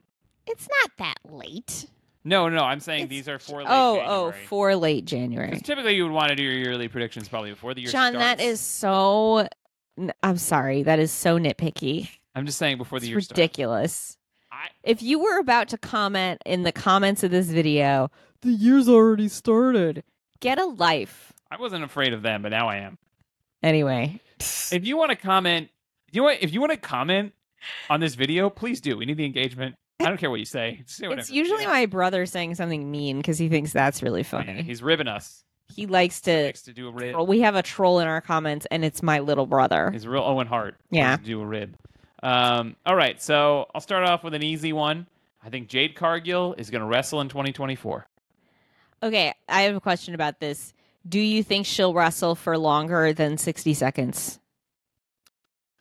It's not that late. No no I'm saying It's these are for late oh, oh January. oh, for late 'Cause January. typically you would want to do your yearly predictions probably before the year John, that starts. is so. n- I'm sorry. That is so nitpicky. I'm just saying before the It's year starts. ridiculous. I, If you were about to comment in the comments of this video, the year's already started. Get a life. I wasn't afraid of them, but now I am. Anyway, If you want to comment, you know what? If you want to comment on this video, please do. We need the engagement. I don't care what you say. Say it's usually my brother saying something mean because he thinks that's really Oh, funny. yeah, He's ribbing us. he likes He to. likes to do a rib. We have a troll in our comments, and it's my little brother. He's a real Owen Hart. Yeah. Likes to do a rib. Um, all right, so I'll start off with an easy one. I think Jade Cargill is going to wrestle in 2024. Okay, I have a question about this. Do you think she'll wrestle for longer than 60 seconds?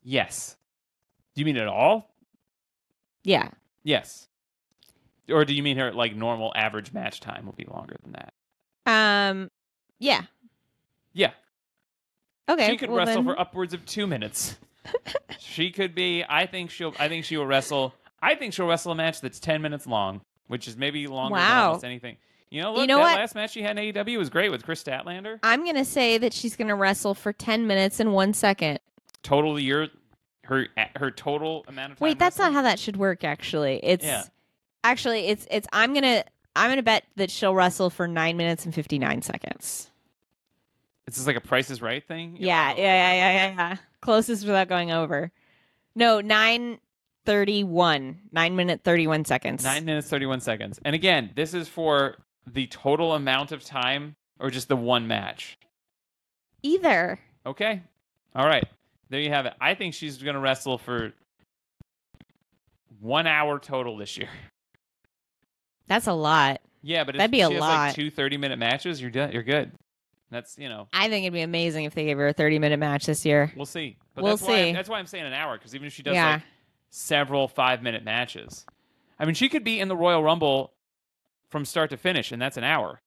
Yes. Do you mean at all? Yeah. Yes. Or do you mean her like normal average match time will be longer than that? Um. Yeah. Yeah. Okay. she could well wrestle then- for upwards of two minutes. she could be. I think she'll. I think she will wrestle. I think she'll wrestle a match that's ten minutes long, which is maybe longer than almost anything. You know, look, You know that what? last match she had in AEW was great with Kris Statlander. I'm gonna say that she's gonna wrestle for 10 minutes and one second. Total year, her her total amount of time. Wait, that's not how that should work. Actually, it's Yeah. actually it's it's. I'm gonna I'm gonna bet that she'll wrestle for nine minutes and 59 seconds. It's just like a Price is Right thing. Yeah, know? yeah, yeah, yeah, yeah, yeah. Closest without going over. No, nine thirty-one. Nine minute thirty-one seconds. Nine minutes thirty-one seconds. And again, this is for the total amount of time, or just the one match. Either. Okay. All right. There you have it. I think she's going to wrestle for one hour total this year. That's a lot. Yeah, but That'd be a lot. like two 30 minute matches, you're done. You're good. That's, you know, I think it'd be amazing if they gave her a thirty-minute match this year. we'll see. But We'll that's Why see. that's why I'm saying an hour, because even if she does Yeah. like several five minute matches, I mean, she could be in the Royal Rumble from start to finish, and that's an hour.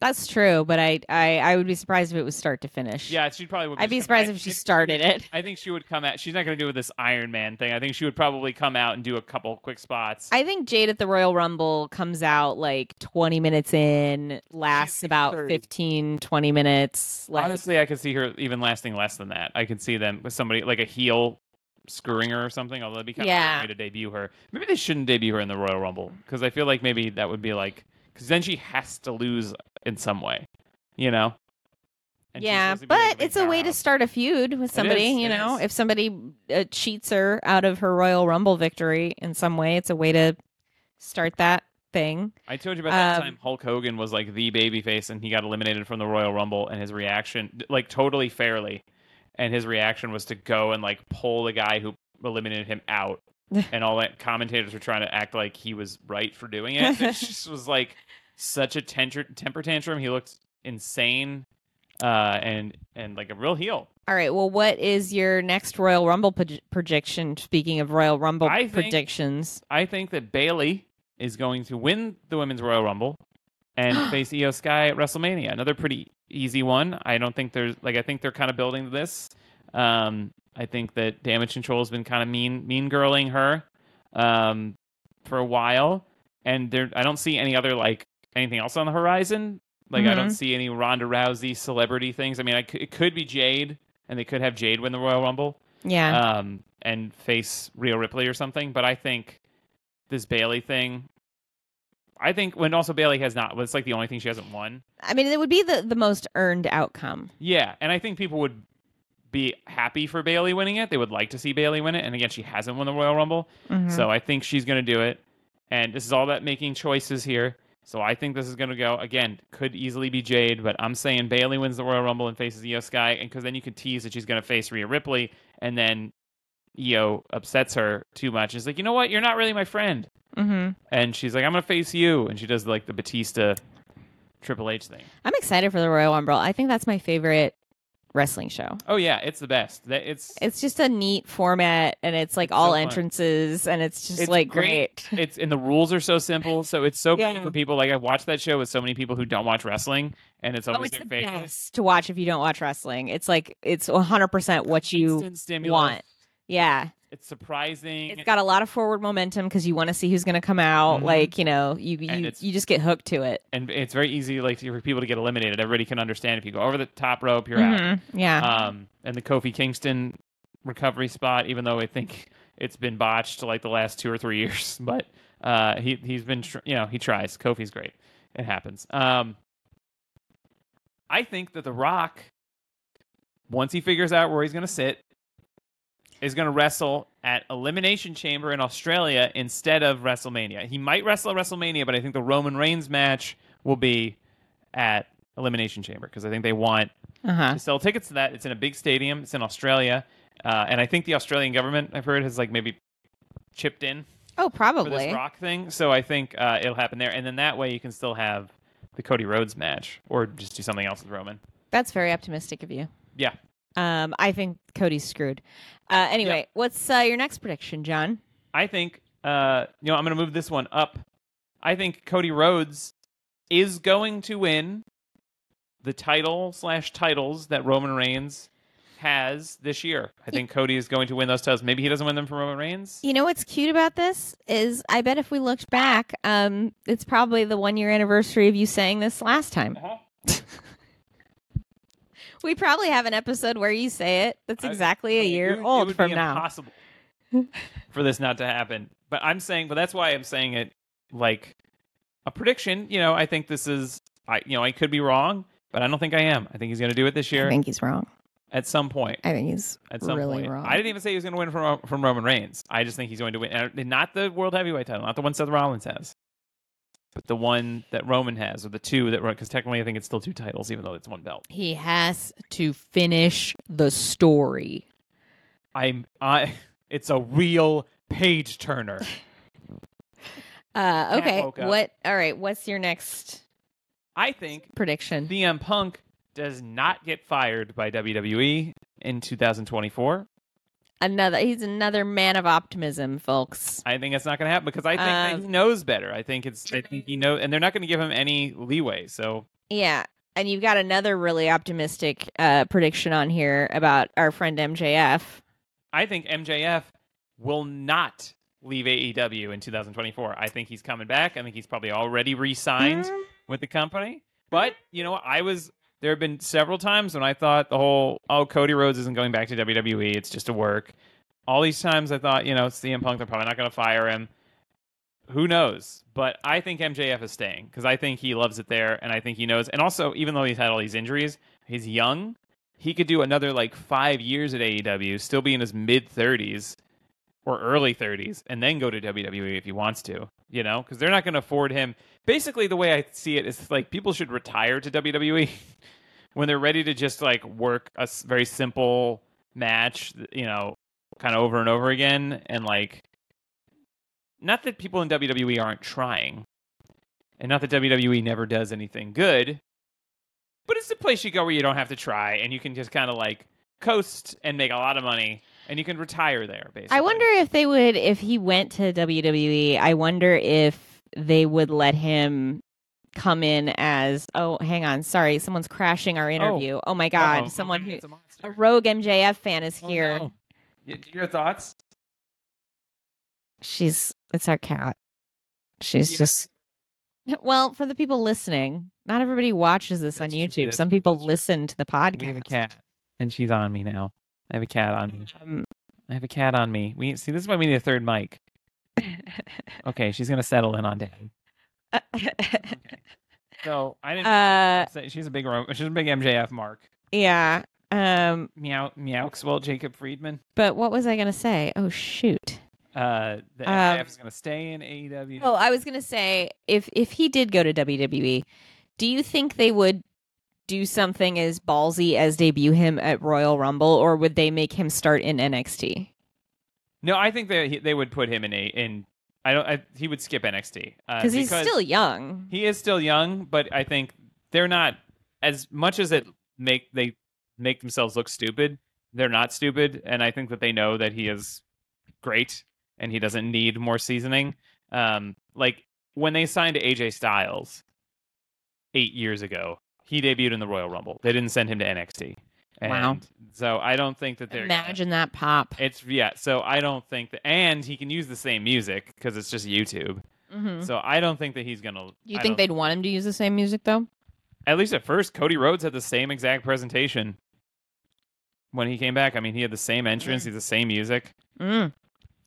That's true, but I, I, I would be surprised if it was start to finish. Yeah, she probably would. I'd be surprised I- if she started it. I think she would come out. She's not going to do it with this Iron Man thing. I think she would probably come out and do a couple quick spots. I think Jade at the Royal Rumble comes out like 20 minutes in, lasts about 30. 15, 20 minutes. Like, Honestly, I could see her even lasting less than that. I could see them with somebody like a heel screwing her or something. Although that'd be kind Yeah. of way to debut her. Maybe they shouldn't debut her in the Royal Rumble because I feel like maybe that would be like because then she has to lose in some way, you know. And yeah, supposed to be, like, but it's a way to start a feud with somebody. is, you know, is. if somebody uh, cheats her out of her Royal Rumble victory in some way, it's a way to start that thing. I told you about that Um, time Hulk Hogan was like the babyface and he got eliminated from the Royal Rumble and his reaction like totally fairly and his reaction was to go and like pull the guy who eliminated him out and all that commentators were trying to act like he was right for doing it. It just was like such a temper temper tantrum. He looked insane uh and and like a real heel. All right. Well, what is your next Royal Rumble proj- projection? Speaking of Royal Rumble I think- predictions, I think that Bayley is going to win the Women's Royal Rumble and face Io Sky at WrestleMania. Another pretty easy one. I don't think there's like I think they're kind of building this. Um, I think that Damage Control has been kind of mean mean girling her um, for a while, and there I don't see any other like anything else on the horizon. Like I don't Mhm. see any Ronda Rousey celebrity things. I mean, I c- it could be Jade, and they could have Jade win the Royal Rumble yeah. um, and face Rhea Ripley or something. But I think this Bayley thing, I think when also Bayley has not, it's like the only thing she hasn't won. I mean, it would be the the most earned outcome. Yeah, and I think people would be happy for Bayley winning it. They would like to see Bayley win it. And again, she hasn't won the Royal Rumble, Mhm. so I think she's going to do it. And this is all about making choices here. So I think this is going to go again. Could easily be Jade, but I'm saying Bayley wins the Royal Rumble and faces Io Sky, and because then you can tease that she's going to face Rhea Ripley, and then Io upsets her too much. It's like, you know what? You're not really my friend. Mhm. And she's like, I'm going to face you, and she does like the Batista Triple H thing. I'm excited for the Royal Rumble. I think that's my favorite wrestling show. Oh yeah, it's the best. That it's It's just a neat format, and it's like It's all so fun. entrances, and it's just It's like great. great. it's and the rules are so simple, so it's so Yeah. great for people. Like I watched that show with so many people who don't watch wrestling, and it's Oh, always it's their the favorite. best to watch if you don't watch wrestling. It's like it's 100 percent what you Instant stimulus. want. Yeah, It's surprising. it's got a lot of forward momentum because you want to see who's going to come out. Mhm. Like you know, you you, you just get hooked to it. and it's very easy like for people to get eliminated. Everybody can understand if you go over the top rope, you're out. Mhm. Yeah, Um, and the Kofi Kingston recovery spot, even though I think it's been botched like the last two or three years, but uh, he he's been tr- you know he tries. Kofi's great. It happens. Um, I think that The Rock, once he figures out where he's going to sit, is going to wrestle at Elimination Chamber in Australia instead of WrestleMania. He might wrestle at WrestleMania, but I think the Roman Reigns match will be at Elimination Chamber because I think they want uh huh. to sell tickets to that. It's in a big stadium. It's in Australia, uh, and I think the Australian government, I've heard, has like maybe chipped in Oh, probably. this Rock thing. So I think uh, it'll happen there, and then that way you can still have the Cody Rhodes match, or just do something else with Roman. That's very optimistic of you. Yeah, Um, I think Cody's screwed. Uh, anyway, what's uh, your next prediction, John? I think uh, you know I'm going to move this one up. I think Cody Rhodes is going to win the title slash titles that Roman Reigns has this year. I think Cody is going to win those titles. Maybe he doesn't win them for Roman Reigns. You know what's cute about this is I bet if we looked back, um, it's probably the one year anniversary of you saying this last time. Uh-huh. We probably have an episode where you say it. That's I- exactly I a mean, year it would- it old would from be now. Impossible for this not to happen. But I'm saying, but that's why I'm saying it like a prediction. You know, I think this is, I you know, I could be wrong, but I don't think I am. I think he's going to do it this year. I think he's wrong. at some point. I think he's At some really point, wrong. I didn't even say he was going to win from from Roman Reigns. I just think he's going to win, and not the world heavyweight title, not the one Seth Rollins has, but the one that Roman has, or the two that because technically I think it's still two titles, even though it's one belt. He has to finish the story. I'm I. It's a real page turner. Uh, okay. What? All right. What's your next I think prediction? CM Punk does not get fired by WWE in 2024. Another. He's another man of optimism, folks. I think it's not going to happen because I think that Um, he knows better. I think it's I think he knows, and they're not going to give him any leeway. So Yeah. And you've got another really optimistic uh, prediction on here about our friend MJF. I think MJF will not leave AEW in 2024. I think he's coming back. I think he's probably already re-signed Mm. with the company. But you know, I was there have been several times when I thought the whole oh Cody Rhodes isn't going back to WWE. It's just a work. All these times I thought you know CM Punk they're probably not going to fire him. Who knows? But I think MJF is staying because I think he loves it there, and I think he knows. And also, even though he's had all these injuries, he's young. He could do another like five years at AEW, still be in his mid thirties or early 30s and then go to WWE if he wants to, you know, because they're not going to afford him. Basically, the way I see it is like people should retire to WWE when they're ready to just like work a very simple match, you know, kind of over and over again. And like, not that people in WWE aren't trying, and not that WWE never does anything good, but it's a place you go where you don't have to try and you can just kind of like coast and make a lot of money and you can retire there basically I wonder if they would, if he went to WWE, I wonder if they would let him come in as, oh, hang on, sorry, someone's crashing our oh. interview. Oh, my God, Uh-oh. someone who, a a rogue MJF fan is Oh, here. no. Your thoughts? She's, it's our cat. She's Yeah. just, well, for the people listening, not everybody watches this on That's true, YouTube. Some people listen to the podcast. We have a cat, and she's on me now. I have a cat on me. Um, I have a cat on me. We see. This is why we need a third mic. Okay, she's gonna settle in on Dad. So I didn't. uh, say she's a big. She's a big MJF mark. yeah. Um, Meow Well, Jacob Friedman. but what was I going to say? Oh, shoot. Uh, the Um, MJF is gonna stay in AEW. Oh, I was gonna say if if he did go to WWE, do you think they would do something as ballsy as debut him at Royal Rumble, or would they make him start in NXT? No, I think they they would put him in a in. I don't. I, he would skip NXT uh, Because he's still young. He is still young, but I think they're not as much as it make they make themselves look stupid. They're not stupid, and I think that they know that he is great and he doesn't need more seasoning. Um, like when they signed AJ Styles eight years ago, he debuted in the Royal Rumble. They didn't send him to NXT. And Wow. So I don't think that they're Imagine that pop. It's yeah. So I don't think that, and he can use the same music because it's just YouTube. hmm So I don't think that he's gonna. You I think they'd want him to use the same music though? At least at first, Cody Rhodes had the same exact presentation when he came back. I mean, he had the same entrance, he had the same music. Mm.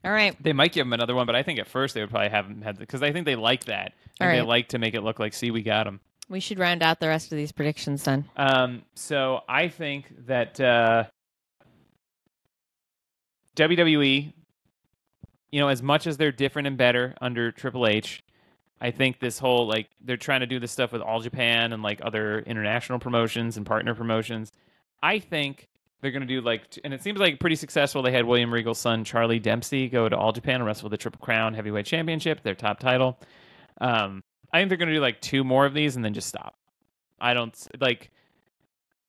All right. They might give him another one, but I think at first they would probably have him had because I think they like that. And they like to make it look like, see, we got him. We should round out the rest of these predictions then. Um, so I think that uh, WWE, you know, as much as they're different and better under Triple H, I think this whole like they're trying to do this stuff with All Japan and like other international promotions and partner promotions. I think they're going to do like, and it seems like pretty successful. They had William Regal's son Charlie Dempsey go to All Japan and wrestle the Triple Crown Heavyweight Championship, their top title. Um, I think they're going to do like two more of these and then just stop. I don't like.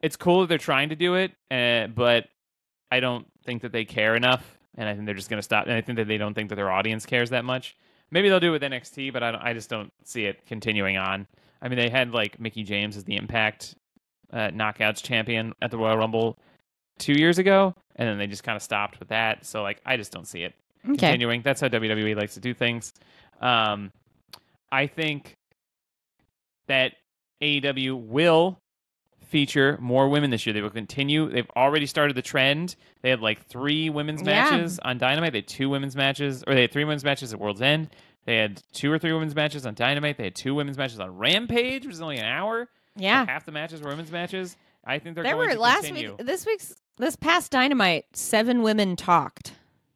It's cool that they're trying to do it, uh, but I don't think that they care enough, and I think they're just going to stop. And I think that they don't think that their audience cares that much. Maybe they'll do it with NXT, but I, don't, I just don't see it continuing on. I mean, they had like Mickie James as the Impact uh, Knockouts champion at the Royal Rumble two years ago, and then they just kind of stopped with that. So like, I just don't see it Okay. continuing. That's how WWE likes to do things. Um, I think that AEW will feature more women this year. They will continue. They've already started the trend. They had like three women's Yeah. matches on Dynamite. They had two women's matches, or they had three women's matches at World's End. They had two or three women's matches on Dynamite. They had two women's matches on Rampage, which is only an hour. Yeah. Like, half the matches were women's matches. I think they're There going were to last continue. week, this week's, this past Dynamite, seven women talked,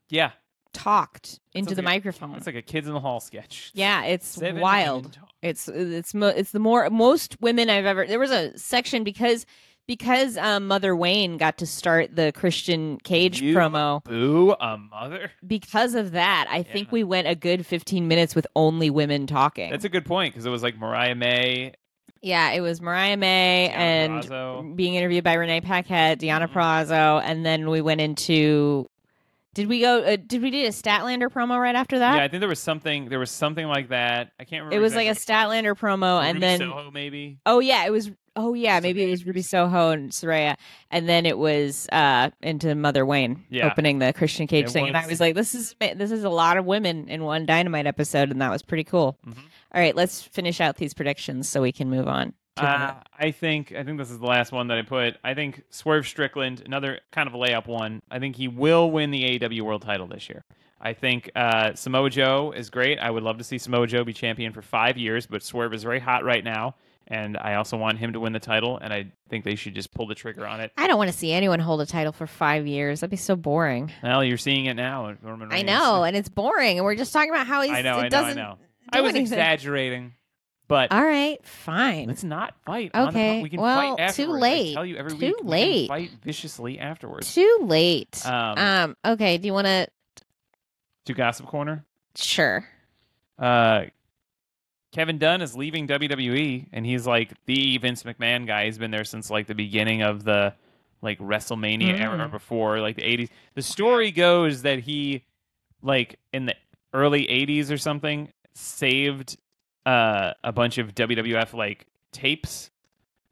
Yeah, talked into the like a- microphone. it's like a kids in the hall sketch. yeah, it's Seven wild. It's it's mo- it's the more most women I've ever. There was a section because because um, Mother Wayne got to start the Christian Cage You promo. Boo a mother. Because of that, I think we went a good fifteen minutes with only women talking. That's a good point because it was like Mariah May yeah, it was Mariah May Deonna and being interviewed by Renee Paquette, Deonna Mhm. Purrazzo, and then we went into. Did we go? Uh, did we do a Statlander promo right after that? Yeah, I think there was something. There was something like that. I can't remember. it was like a. Statlander promo, and Ruby then Soho, maybe. Oh yeah, it was. Oh yeah, maybe it was Ruby Soho and Saraya, and then it was uh into Mother Wayne Yeah. opening the Christian Cage It thing, and I was- was like, this is this is a lot of women in one Dynamite episode, and that was pretty cool. Mhm. All right, let's finish out these predictions so we can move on. Uh, I think I think this is the last one that I put. I think Swerve Strickland, another kind of a layup one. I think he will win the AEW World Title this year. I think uh, Samoa Joe is great. I would love to see Samoa Joe be champion for five years, but Swerve is very hot right now, and I also want him to win the title. And I think they should just pull the trigger on it. I don't want to see anyone hold a title for five years. That'd be so boring. Well, you're seeing it now. Roman I Reigns. know, and it's boring, and we're just talking about how he's. I know. it I know. I know. I was anything. exaggerating, but All right, fine. let's not fight. on the Okay, we can well, fight too afterwards. I late. tell you every Too week. we can late. fight viciously afterwards. Too late. Um, um okay, do you want to? to Gossip Corner. Sure. Uh, Kevin Dunn is leaving WWE, and he's like the Vince McMahon guy. He's been there since like the beginning of the like WrestleMania Mm. era before, like the '80s. The story goes that he, like in the early '80s or something, saved uh, a bunch of WWF like tapes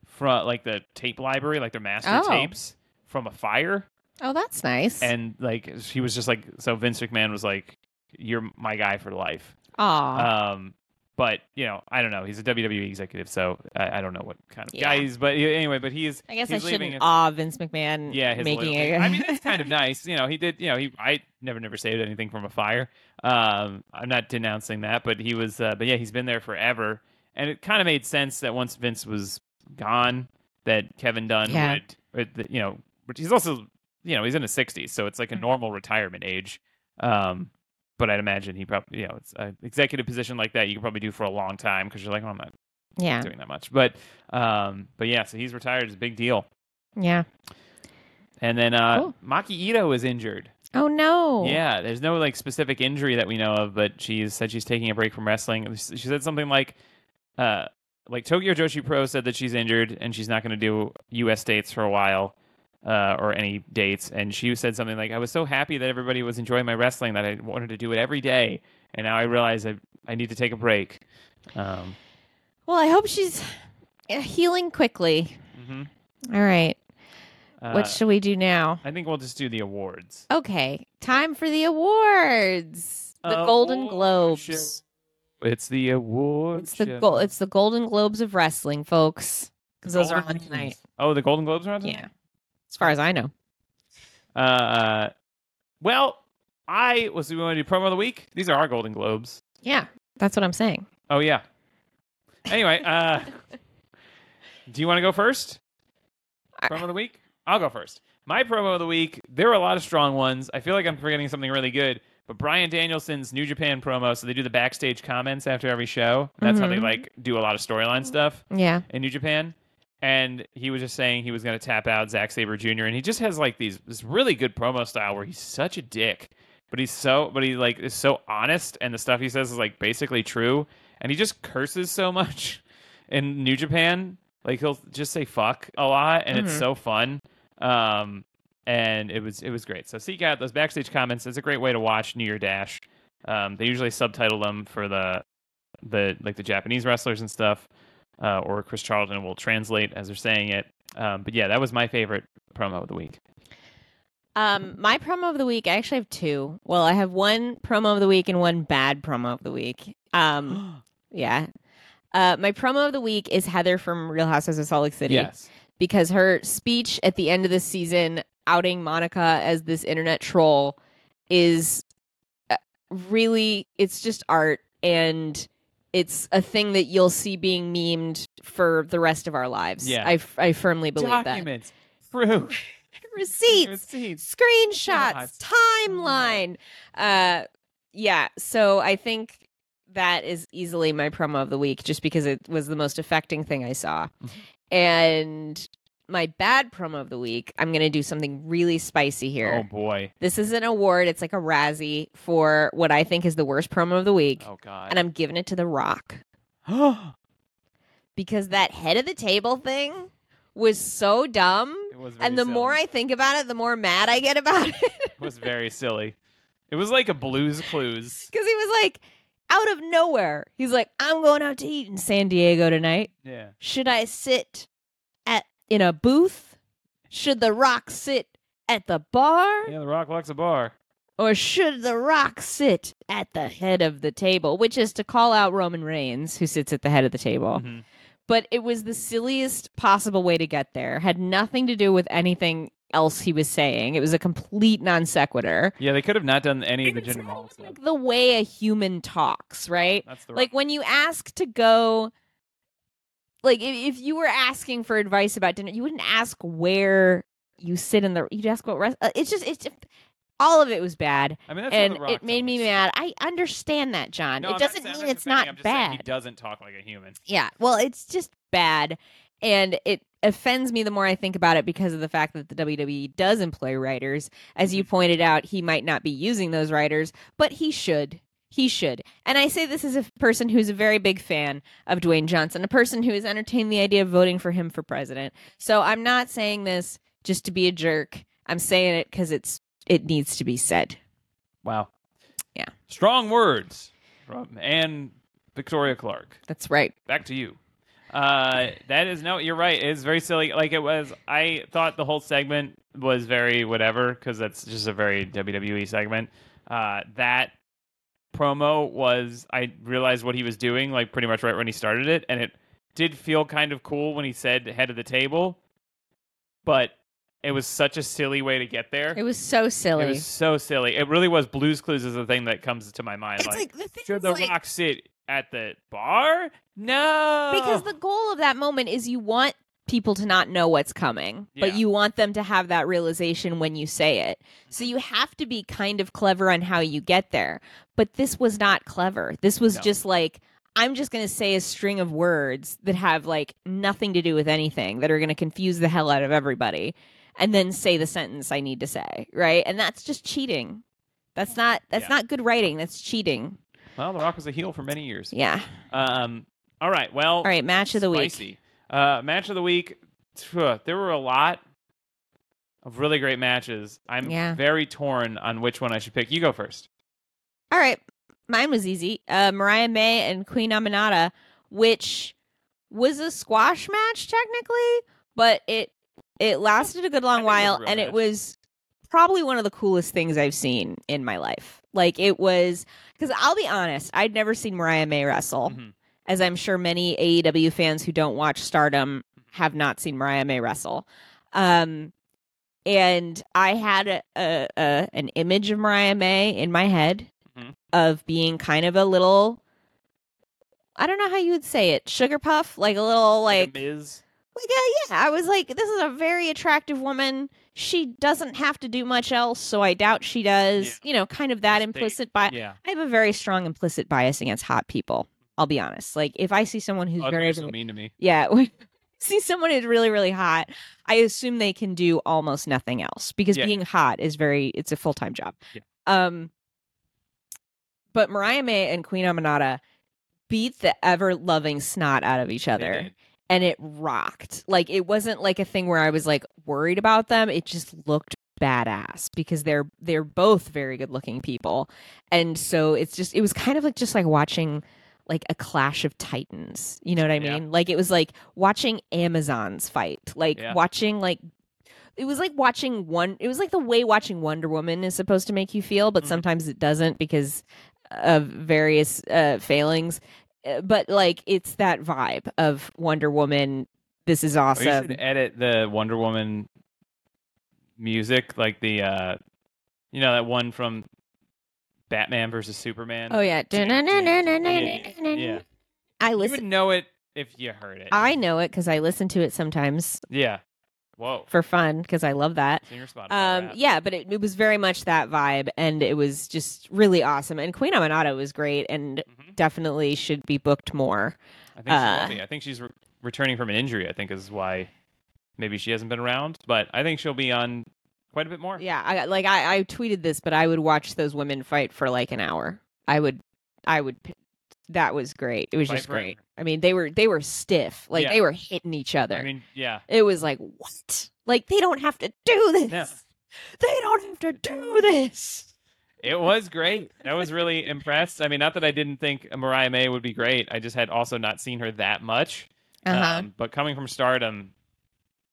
from like the tape library, like their master Oh. tapes, from a fire. Oh, that's nice. And like she was just like, so Vince McMahon was like, "You're my guy for life." Aw. Um, but you know, I don't know. He's a WWE executive, so I, I don't know what kind of Yeah. guy he's. But anyway, but he's. I guess I shouldn't it- awe Vince McMahon Yeah, his making loyalty. I mean, it's kind of nice. You know, he did. You know, he. I never, never saved anything from a fire. Um, I'm not denouncing that, but he was. Uh, but yeah, he's been there forever, and it kind of made sense that once Vince was gone, that Kevin Dunn Yeah. would. You know, but he's also. You know, he's in his 60s, so it's like a Mhm. normal retirement age. Um, but I'd imagine he probably, you know, it's an executive position like that you can probably do for a long time because you're like, oh, I'm not yeah, doing that much. But, um, but yeah, so he's retired. It's a big deal. yeah. And then uh, Cool. Maki Ito is injured. Oh no. Yeah, there's no like specific injury that we know of, but she said she's taking a break from wrestling. She said something like, uh, like Tokyo Joshi Pro said that she's injured and she's not going to do U.S. dates for a while. Uh, or any dates, and she said something like, "I was so happy that everybody was enjoying my wrestling that I wanted to do it every day, and now I realize I I need to take a break." Um, Well, I hope she's uh, healing quickly. mhm. All right. Uh, what should we do now? I think we'll just do the awards. Okay, time for the awards. The Golden Award Globes. show. It's the awards. It's the go- it's the Golden Globes of wrestling, folks. Because those are on tonight. Oh, the Golden Globes are on tonight. Yeah, as far as I know. Uh, well, I was we want to do promo of the week. These are our Golden Globes. Yeah, that's what I'm saying. Oh yeah. Anyway, uh, do you want to go first? Promo of the week. I'll go first. My promo of the week. There were a lot of strong ones. I feel like I'm forgetting something really good. But Bryan Danielson's New Japan promo. So they do the backstage comments after every show. That's how they Mhm. like do a lot of storyline stuff. Yeah. in New Japan. And he was just saying he was going to tap out Zack Sabre Jr. And he just has like these this really good promo style where he's such a dick, but he's so but he like is so honest, and the stuff he says is like basically true. And he just curses so much in New Japan, like he'll just say fuck a lot, and it's Mhm. so fun. Um, and it was it was great. So seek out those backstage comments. It's a great way to watch New Year Dash. Um, they usually subtitle them for the the like the Japanese wrestlers and stuff uh, or Chris Charlton will translate as they're saying it. Um, but yeah, that was my favorite promo of the week. Um, my promo of the week. I actually have two. Well, I have one promo of the week and one bad promo of the week. Um, yeah. Uh, my promo of the week is Heather from Real Housewives of Salt Lake City. yes. because her speech at the end of the season outing Monica as this internet troll is uh, really it's just art and it's a thing that you'll see being memed for the rest of our lives. Yeah. I, f- I firmly believe Documents, proof, that. Receipts, receipts. screenshots, timeline. Uh yeah, so I think that is easily my promo of the week just because it was the most affecting thing I saw. Mhm. And my bad promo of the week, I'm going to do something really spicy here. Oh boy. This is an award, it's like a Razzie for what I think is the worst promo of the week, Oh god. and I'm giving it to The Rock because that head of the table thing was so dumb. was very And the more. I think about it, the more mad I get about it. it was very silly. It was like a Blues Clues. Because he was like, out of nowhere, he's like, I'm going out to eat in San Diego tonight. Yeah. Should I sit in a booth? Should the rock sit at the bar? Yeah, The Rock likes a bar. Or should the rock sit at the head of the table? Which is to call out Roman Reigns, who sits at the head of the table. Mhm. But it was the silliest possible way to get there. Had nothing to do with anything else he was saying. It was a complete non sequitur. Yeah, they could have not done any of the Jinder Mahal stuff. like the way a human talks, right? That's the Like when you ask to go, like if, if you were asking for advice about dinner, you wouldn't ask where you sit in the. You'd ask what rest. uh, It's just it's just, all of it was bad, I mean, and it made me mad. I understand that, John. No, it I'm doesn't mean it's not I'm saying He doesn't talk like a human. Yeah, well, it's just bad. And it offends me the more I think about it because of the fact that the WWE does employ writers. As Mm-hmm. you pointed out, he might not be using those writers, but he should. He should. And I say this as a person who's a very big fan of Dwayne Johnson, a person who has entertained the idea of voting for him for president. So I'm not saying this just to be a jerk. I'm saying it because it's it needs to be said. Wow. Yeah. Strong words from Anne Victoria Clark. That's right. back to you. Uh, that is no, you're right. It's very silly. Like it was. I thought the whole segment was very whatever because that's just a very WWE segment. Uh, that promo was. I realized what he was doing like pretty much right when he started it, and it did feel kind of cool when he said head of the table, but it was such a silly way to get there. It was so silly. It was so silly. It really was. Blues Clues is the thing that comes to my mind. it's like, like, the thing should is, the like- Rock sit at the bar? No, because the goal of that moment is you want people to not know what's coming but you want them to have that realization when you say it. So you have to be kind of clever on how you get there. But this was not clever. This was No. just like i'm just going to say a string of words that have like nothing to do with anything that are going to confuse the hell out of everybody and then say the sentence i need to say right? And that's just cheating. That's not that's Yeah. not good writing. That's cheating. Well, The Rock was a heel for many years. yeah. Um, All right. Well, All right, match of the week. Uh, match of the week. There were a lot of really great matches. I'm Yeah. very torn on which one I should pick. You go first. All right, mine was easy. Uh, Mariah May and Queen Aminata, which was a squash match technically, but it it lasted a good long think it while, and match. it was probably one of the coolest things I've seen in my life. Like it was because I'll be honest, I'd never seen Mariah May wrestle, Mhm. As I'm sure many AEW fans who don't watch Stardom have not seen Mariah May wrestle. Um, and I had a, a, a an image of Mariah May in my head Mhm. of being kind of a little. I don't know how you would say it, sugar puff, like a little like Like a Miz. like yeah, yeah. I was like, this is a very attractive woman. She doesn't have to do much else, so I doubt she does. You know, kind of that State. implicit bias. Yeah. I have a very strong implicit bias against hot people. I'll be honest. Like if I see someone who's Oh, very so mean to me. yeah, see someone who's really really hot, I assume they can do almost nothing else because Yeah. being hot is very it's a full time job. Yeah. Um, but Mariah May and Queen Aminata beat the ever loving snot out of each other and it rocked. Like it wasn't like a thing where I was like worried about them. It just looked badass because they're they're both very good looking people. And so it's just it was kind of like just like watching like a clash of titans. You know what I Yeah. mean? Like it was like watching Amazons fight. Like Yeah. watching like it was like watching one it was like the way watching Wonder Woman is supposed to make you feel, but Mhm. sometimes it doesn't because of various uh failings. Uh, But like it's that vibe of Wonder Woman. This is Oh, you awesome. should edit the Wonder Woman music, like the uh, you know that one from Batman versus Superman. Oh yeah. Yeah. I You would listen. know it if you heard it. I know it because I listen to it sometimes yeah. Whoa. for fun because I love that. Um, yeah, but it, it was very much that vibe, and it was just really awesome. And Queen Aminata was great, and hmm definitely should be booked more. I think she uh, will be. I think she's re- returning from an injury. I think is why maybe she hasn't been around, but I think she'll be on quite a bit more. Yeah, I like I, I tweeted this, but I would watch those women fight for like an hour. I would, I would. That was great. It was Fight just great. I mean, they were they were stiff, like Yeah. they were hitting each other. I mean, yeah. it was like what? Like they don't have to do this. No. They don't have to do this. It was great. I was really impressed. I mean, not that I didn't think Mariah May would be great. I just had also not seen her that much. Uh-huh. Um, but coming from Stardom,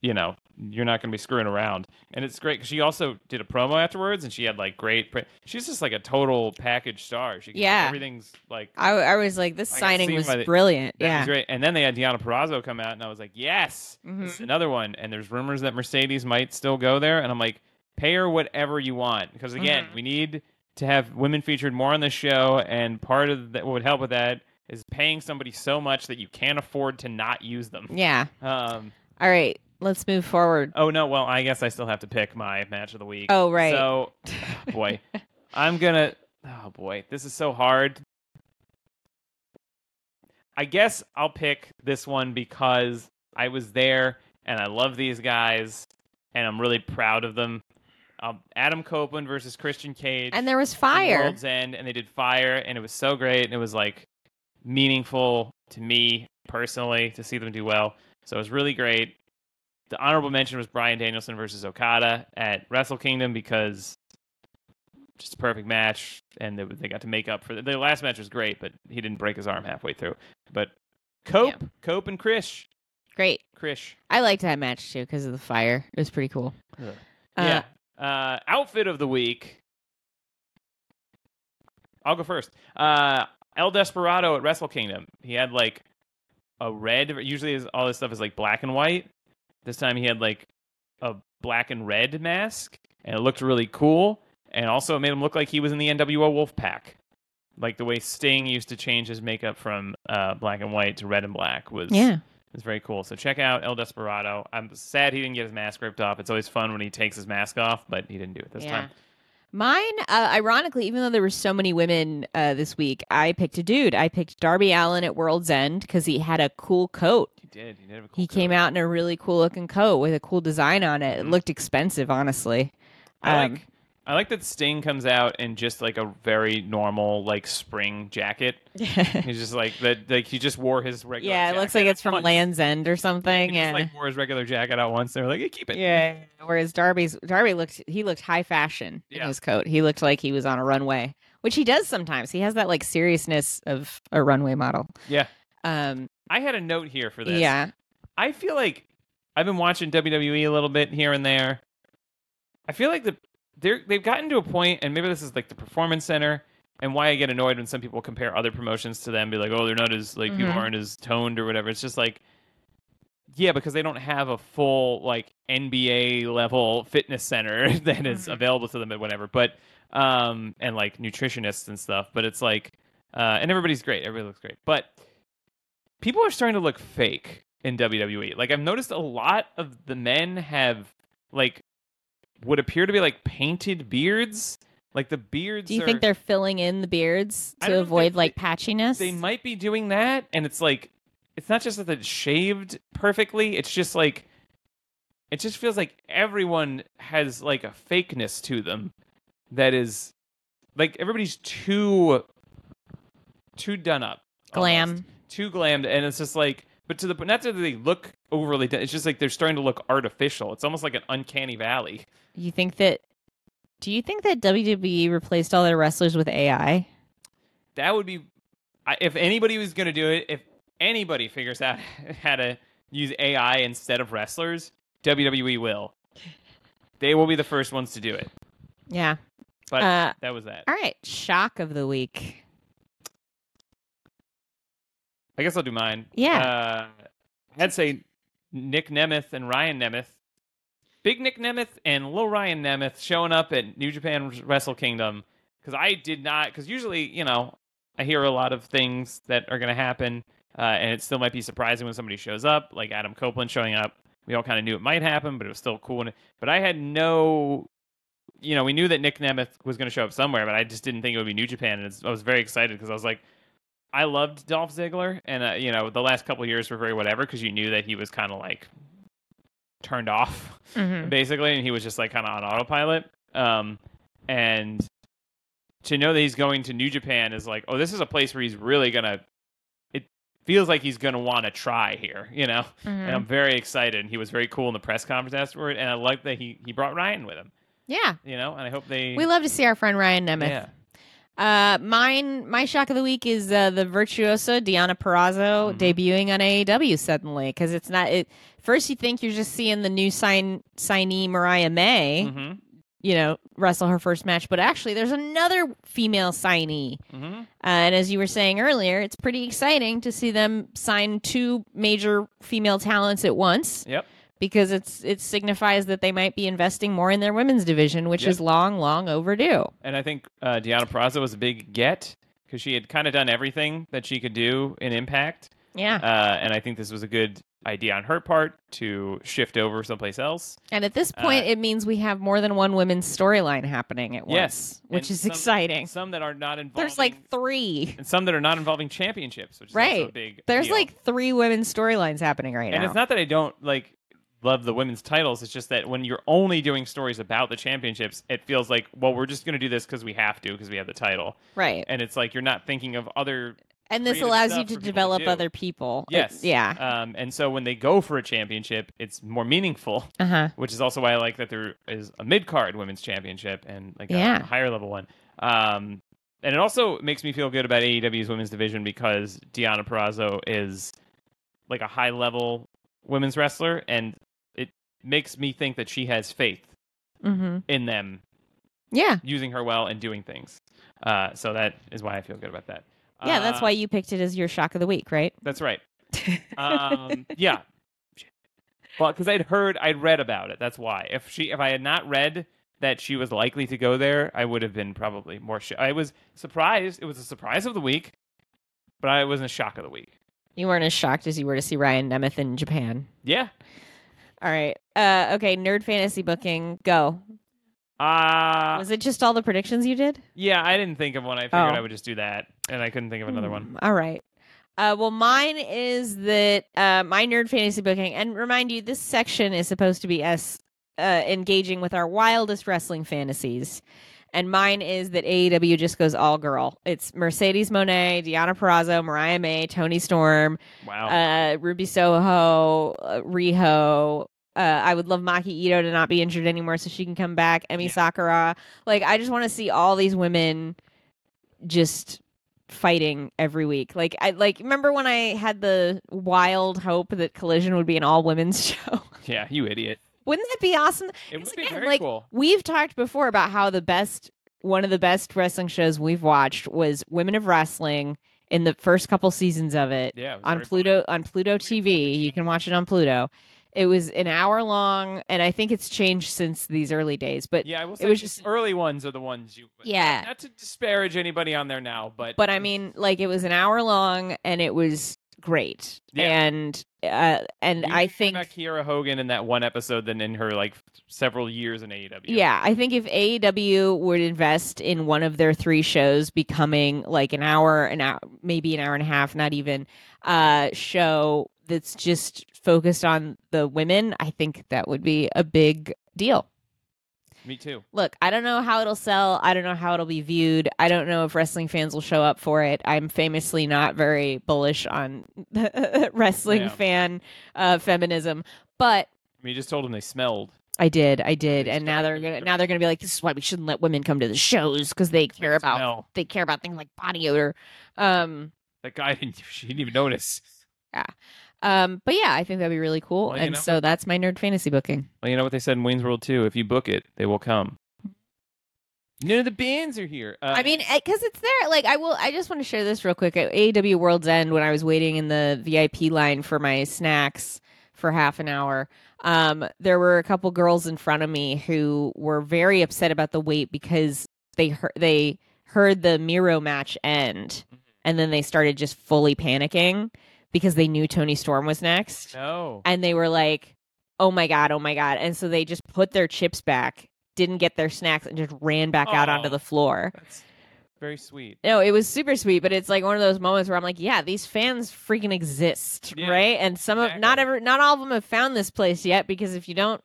you know, you're not going to be screwing around. And it's great because she also did a promo afterwards, and she had like great. Pre- She's just like a total package star. She Yeah. everything's like I, I was like, this signing was the- brilliant. yeah. was great. And then they had Deonna Purrazzo come out, and I was like, yes, Mhm. this is another one. And there's rumors that Mercedes might still go there, and I'm like, pay her whatever you want because again, Mhm. we need to have women featured more on the show, and part of that what would help with that is paying somebody so much that you can't afford to not use them. Yeah. Um, All right. Let's move forward. oh no, well I guess I still have to pick my match of the week. Oh, right. So, boy, I'm gonna. Oh boy, this is so hard. I guess I'll pick this one because I was there and I love these guys and I'm really proud of them. Um, Adam Copeland versus Christian Cage. And there was fire. World's End, and they did fire, and it was so great, and it was like meaningful to me personally to see them do well. So it was really great. The honorable mention was Bryan Danielson versus Okada at Wrestle Kingdom because just a perfect match, and they, they got to make up for the, the last match was great, but he didn't break his arm halfway through. But Cope, Cope, and Krish, Great. Krish, I liked that match too because of the fire. It was pretty cool. Uh, yeah. Uh, outfit of the week. I'll go first. Uh, El Desperado at Wrestle Kingdom. He had like a red. Usually, his- all this stuff is like black and white. This time, he had like a black and red mask, and it looked really cool. And also, it made him look like he was in the NWO Wolfpac, like the way Sting used to change his makeup from uh, black and white to red and black was Yeah. it's very cool. So check out El Desperado. I'm sad he didn't get his mask ripped off. It's always fun when he takes his mask off, but he didn't do it this Yeah. time. Mine, uh, ironically, even though there were so many women uh, this week, I picked a dude. I picked Darby Allin at World's End because he had a cool coat. He did. He did have a cool He coat. came out in a really cool looking coat with a cool design on it. It Mhm. looked expensive, honestly. I um, like I like that Sting comes out in just like a very normal like spring jacket. He's just like that. Like he just wore his regular. yeah, it looks like it's from once. Land's End or He something. just Yeah. like wore his regular jacket out once. They were like, hey, keep it. yeah. Whereas Darby's Darby looked he looked high fashion in Yeah. his coat. He looked like he was on a runway, which he does sometimes. He has that like seriousness of a runway model. Yeah. Um. I had a note here for this. Yeah. I feel like I've been watching WWE a little bit here and there. I feel like the they're they've gotten to a point, and maybe this is like the performance center, and why I get annoyed when some people compare other promotions to them, be like, oh, they're not as like people Mhm. aren't as toned or whatever. It's just like, yeah, because they don't have a full like NBA level fitness center that is Mhm. available to them at whatever, but um and like nutritionists and stuff. But it's like, uh, and everybody's great, everybody looks great, but people are starting to look fake in WWE. Like I've noticed a lot of the men have like what appear to be like painted beards. Like the beards. Do you are, think they're filling in the beards to don't know if avoid they- like patchiness? they might be doing that? And it's like it's not just that it's shaved perfectly. It's just like it just feels like everyone has like a fakeness to them that is like everybody's too too done up. Glam. almost. Too glammed, and it's just like, but to the point, not that they look overly. It's just like they're starting to look artificial. It's almost like an uncanny valley. You think that? Do you think that WWE replaced all their wrestlers with AI? That would be, if anybody was going to do it, if anybody figures out how to use AI instead of wrestlers, WWE will. They will be the first ones to do it. Yeah. But Uh, that was that. all right. Shock of the week. I guess I'll do mine. Yeah. Uh, I'd say Nick Nemeth and Ryan Nemeth. Big Nick Nemeth and little Ryan Nemeth showing up at New Japan Wrestle Kingdom. Because I did not, because usually, you know, I hear a lot of things that are going to happen. Uh, and it still might be surprising when somebody shows up, like Adam Copeland showing up. We all kind of knew it might happen, but it was still cool. But I had no, you know, we knew that Nick Nemeth was going to show up somewhere, but I just didn't think it would be New Japan. And it's, I was very excited because I was like, I loved Dolph Ziggler, and uh, you know the last couple of years were very whatever because you knew that he was kind of like turned off Mhm. basically, and he was just like kind of on autopilot. Um, and to know that he's going to New Japan is like, oh, this is a place where he's really gonna. It feels like he's gonna want to try here, you know. And Mhm. I'm very excited. And he was very cool in the press conference afterward, and I like that he he brought Ryan with him, Yeah. you know. And I hope they. We love to see our friend Ryan Nemeth. yeah. Uh, mine, my shock of the week is uh, the virtuosa Deonna Purrazzo Mhm. debuting on AEW suddenly because it's not. It first you think you're just seeing the new sign signee Mariah May, Mm-hmm. you know, wrestle her first match, but actually there's another female signee. Mm-hmm. Uh, and as you were saying earlier, it's pretty exciting to see them sign two major female talents at once Yep. Because it's it signifies that they might be investing more in their women's division, which Yep. is long, long overdue. And I think uh, Deonna Purrazzo was a big get because she had kind of done everything that she could do in Impact. Yeah. Uh, and I think this was a good idea on her part to shift over someplace else. And at this point, Uh, it means we have more than one women's storyline happening at once, Yes, which is some- exciting. Some that are not involving. There's like three. and some that are not involving championships, which is also a Right. big. There's deal. like three women's storylines happening right and now. And it's not that I don't like love the women's titles. It's just that when you're only doing stories about the championships, it feels like well, we're just going to do this because we have to because we have the title, right. and it's like you're not thinking of other And this allows you to people to develop other people. Yes. yeah. Um, and so when they go for a championship, it's more meaningful, Uh huh. which is also why I like that there is a mid card women's championship and like a- Yeah. a, higher level one. Um, and it also makes me feel good about AEW's women's division because Deonna Purrazzo is like a high level women's wrestler, and makes me think that she has faith Mm-hmm. in them Yeah. using her well and doing things. Uh, so that is why I feel good about that. Yeah. that's Uh, why you picked it as your shock of the week, right? That's right. um, yeah. Well, because I'd heard, I'd read about it. That's why. If she, if I had not read that she was likely to go there, I would have been probably more. Sh- I was surprised. It was a surprise of the week, but I wasn't a shock of the week. you weren't as shocked as you were to see Ryan Nemeth in Japan. Yeah. All right. Uh, okay. Nerd fantasy booking. Go. Uh Was it just all the predictions you did? yeah. I didn't think of one. I figured Oh. I would just do that, and I couldn't think of another one. Hmm, All right. Uh, well, mine is that uh, my nerd fantasy booking, and remind you, this section is supposed to be us uh, engaging with our wildest wrestling fantasies. And mine is that AEW just goes all girl. It's Mercedes Moné, Deonna Purrazzo, Mariah May, Toni Storm, Wow. uh, Ruby Soho, uh, Riho. Uh, I would love Maki Itoh to not be injured anymore so she can come back. Emi Yeah. Sakura. Like, I just want to see all these women just fighting every week. Like, I like remember when I had the wild hope that Collision would be an all women's show. yeah, you idiot. Wouldn't that be awesome? It would be very like, cool. We've talked before about how the best, one of the best wrestling shows we've watched was Women of Wrestling in the first couple seasons of it Yeah. it on Pluto on Pluto TV. You can watch it on Pluto. It was an hour long, and I think it's changed since these early days. But Yeah, I will it was just- early ones are the ones you. Yeah. Not to disparage anybody on there now, but but I mean, like it was an hour long, and it was great. Yeah. And uh, and we I think Kiera Hogan in that one episode than in her like several years in AEW. Yeah, I think if AEW would invest in one of their three shows becoming like an hour, an hour, maybe an hour and a half, not even, uh, show that's just focused on the women, I think that would be a big deal. Me too. Look, I don't know how it'll sell. I don't know how it'll be viewed. I don't know if wrestling fans will show up for it. I'm famously not very bullish on wrestling Yeah. fan uh, feminism, but I mean, you just told them they smelled. I did, I did, They and now they're gonna now they're gonna be like, this is why we shouldn't let women come to the shows because they care about Smell. they care about things like body odor. Um, That guy didn't. She didn't even notice. Um, but yeah, I think that'd be really cool, Well, and know. so that's my nerd fantasy booking. Well, you know what they said in Wayne's World too. If you book it, they will come. None of the bands are here. Uh, I mean, because it's there. Like, I will. I just want to share this real quick. At AEW World's End, when I was waiting in the VIP line for my snacks for half an hour, um, there were a couple girls in front of me who were very upset about the wait because they heard they heard the Miro match end, and then they started just fully panicking because they knew Toni Storm was next no. and they were like, "Oh my god, oh my god!" And so they just put their chips back, didn't get their snacks, and just ran back out onto the floor. That's very sweet. No, it was super sweet, but it's like one of those moments where I'm like, "Yeah, these fans freaking exist, Yeah, right?" And some of not ever, not all of them have found this place yet because if you don't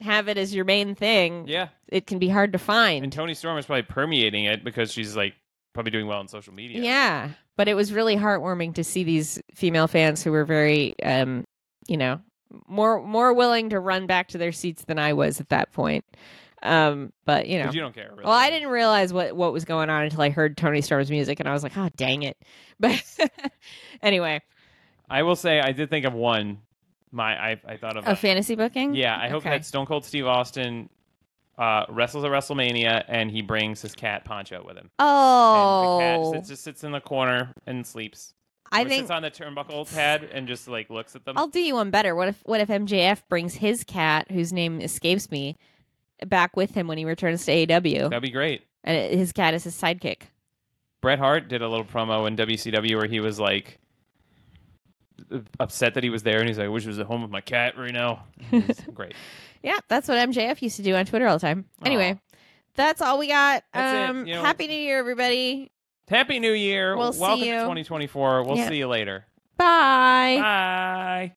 have it as your main thing, Yeah. it can be hard to find. And Toni Storm is probably permeating it because she's like probably doing well on social media. Yeah. But it was really heartwarming to see these female fans who were very um, you know, more more willing to run back to their seats than I was at that point. Um, but you know you don't care. Really. Well, I didn't realize what what was going on until I heard Toni Storm's music and I was like, "Oh, dang it." But anyway, I will say I did think of one. My I I thought of a fantasy booking? yeah. I hope that Stone Cold Steve Austin uh, wrestles at WrestleMania and he brings his cat Poncho with him. Oh. And the cat sits, just sits in the corner and sleeps. I Or think sits on the turnbuckle pad and just like looks at them. I'll do you one better. What if what if MJF brings his cat, whose name escapes me, back with him when he returns to AEW, That'd be great. and it- his cat is his sidekick. Bret Hart did a little promo in WCW where he was like upset that he was there and he's like, I wish I was at home with my cat right now. Great. Yeah, that's what MJF used to do on Twitter all the time. Anyway, that's all we got. That's it. um, You know- Happy New Year, everybody. Happy New Year. We'll see Welcome you. to 2024. We'll Yeah. see you later. Bye. Bye.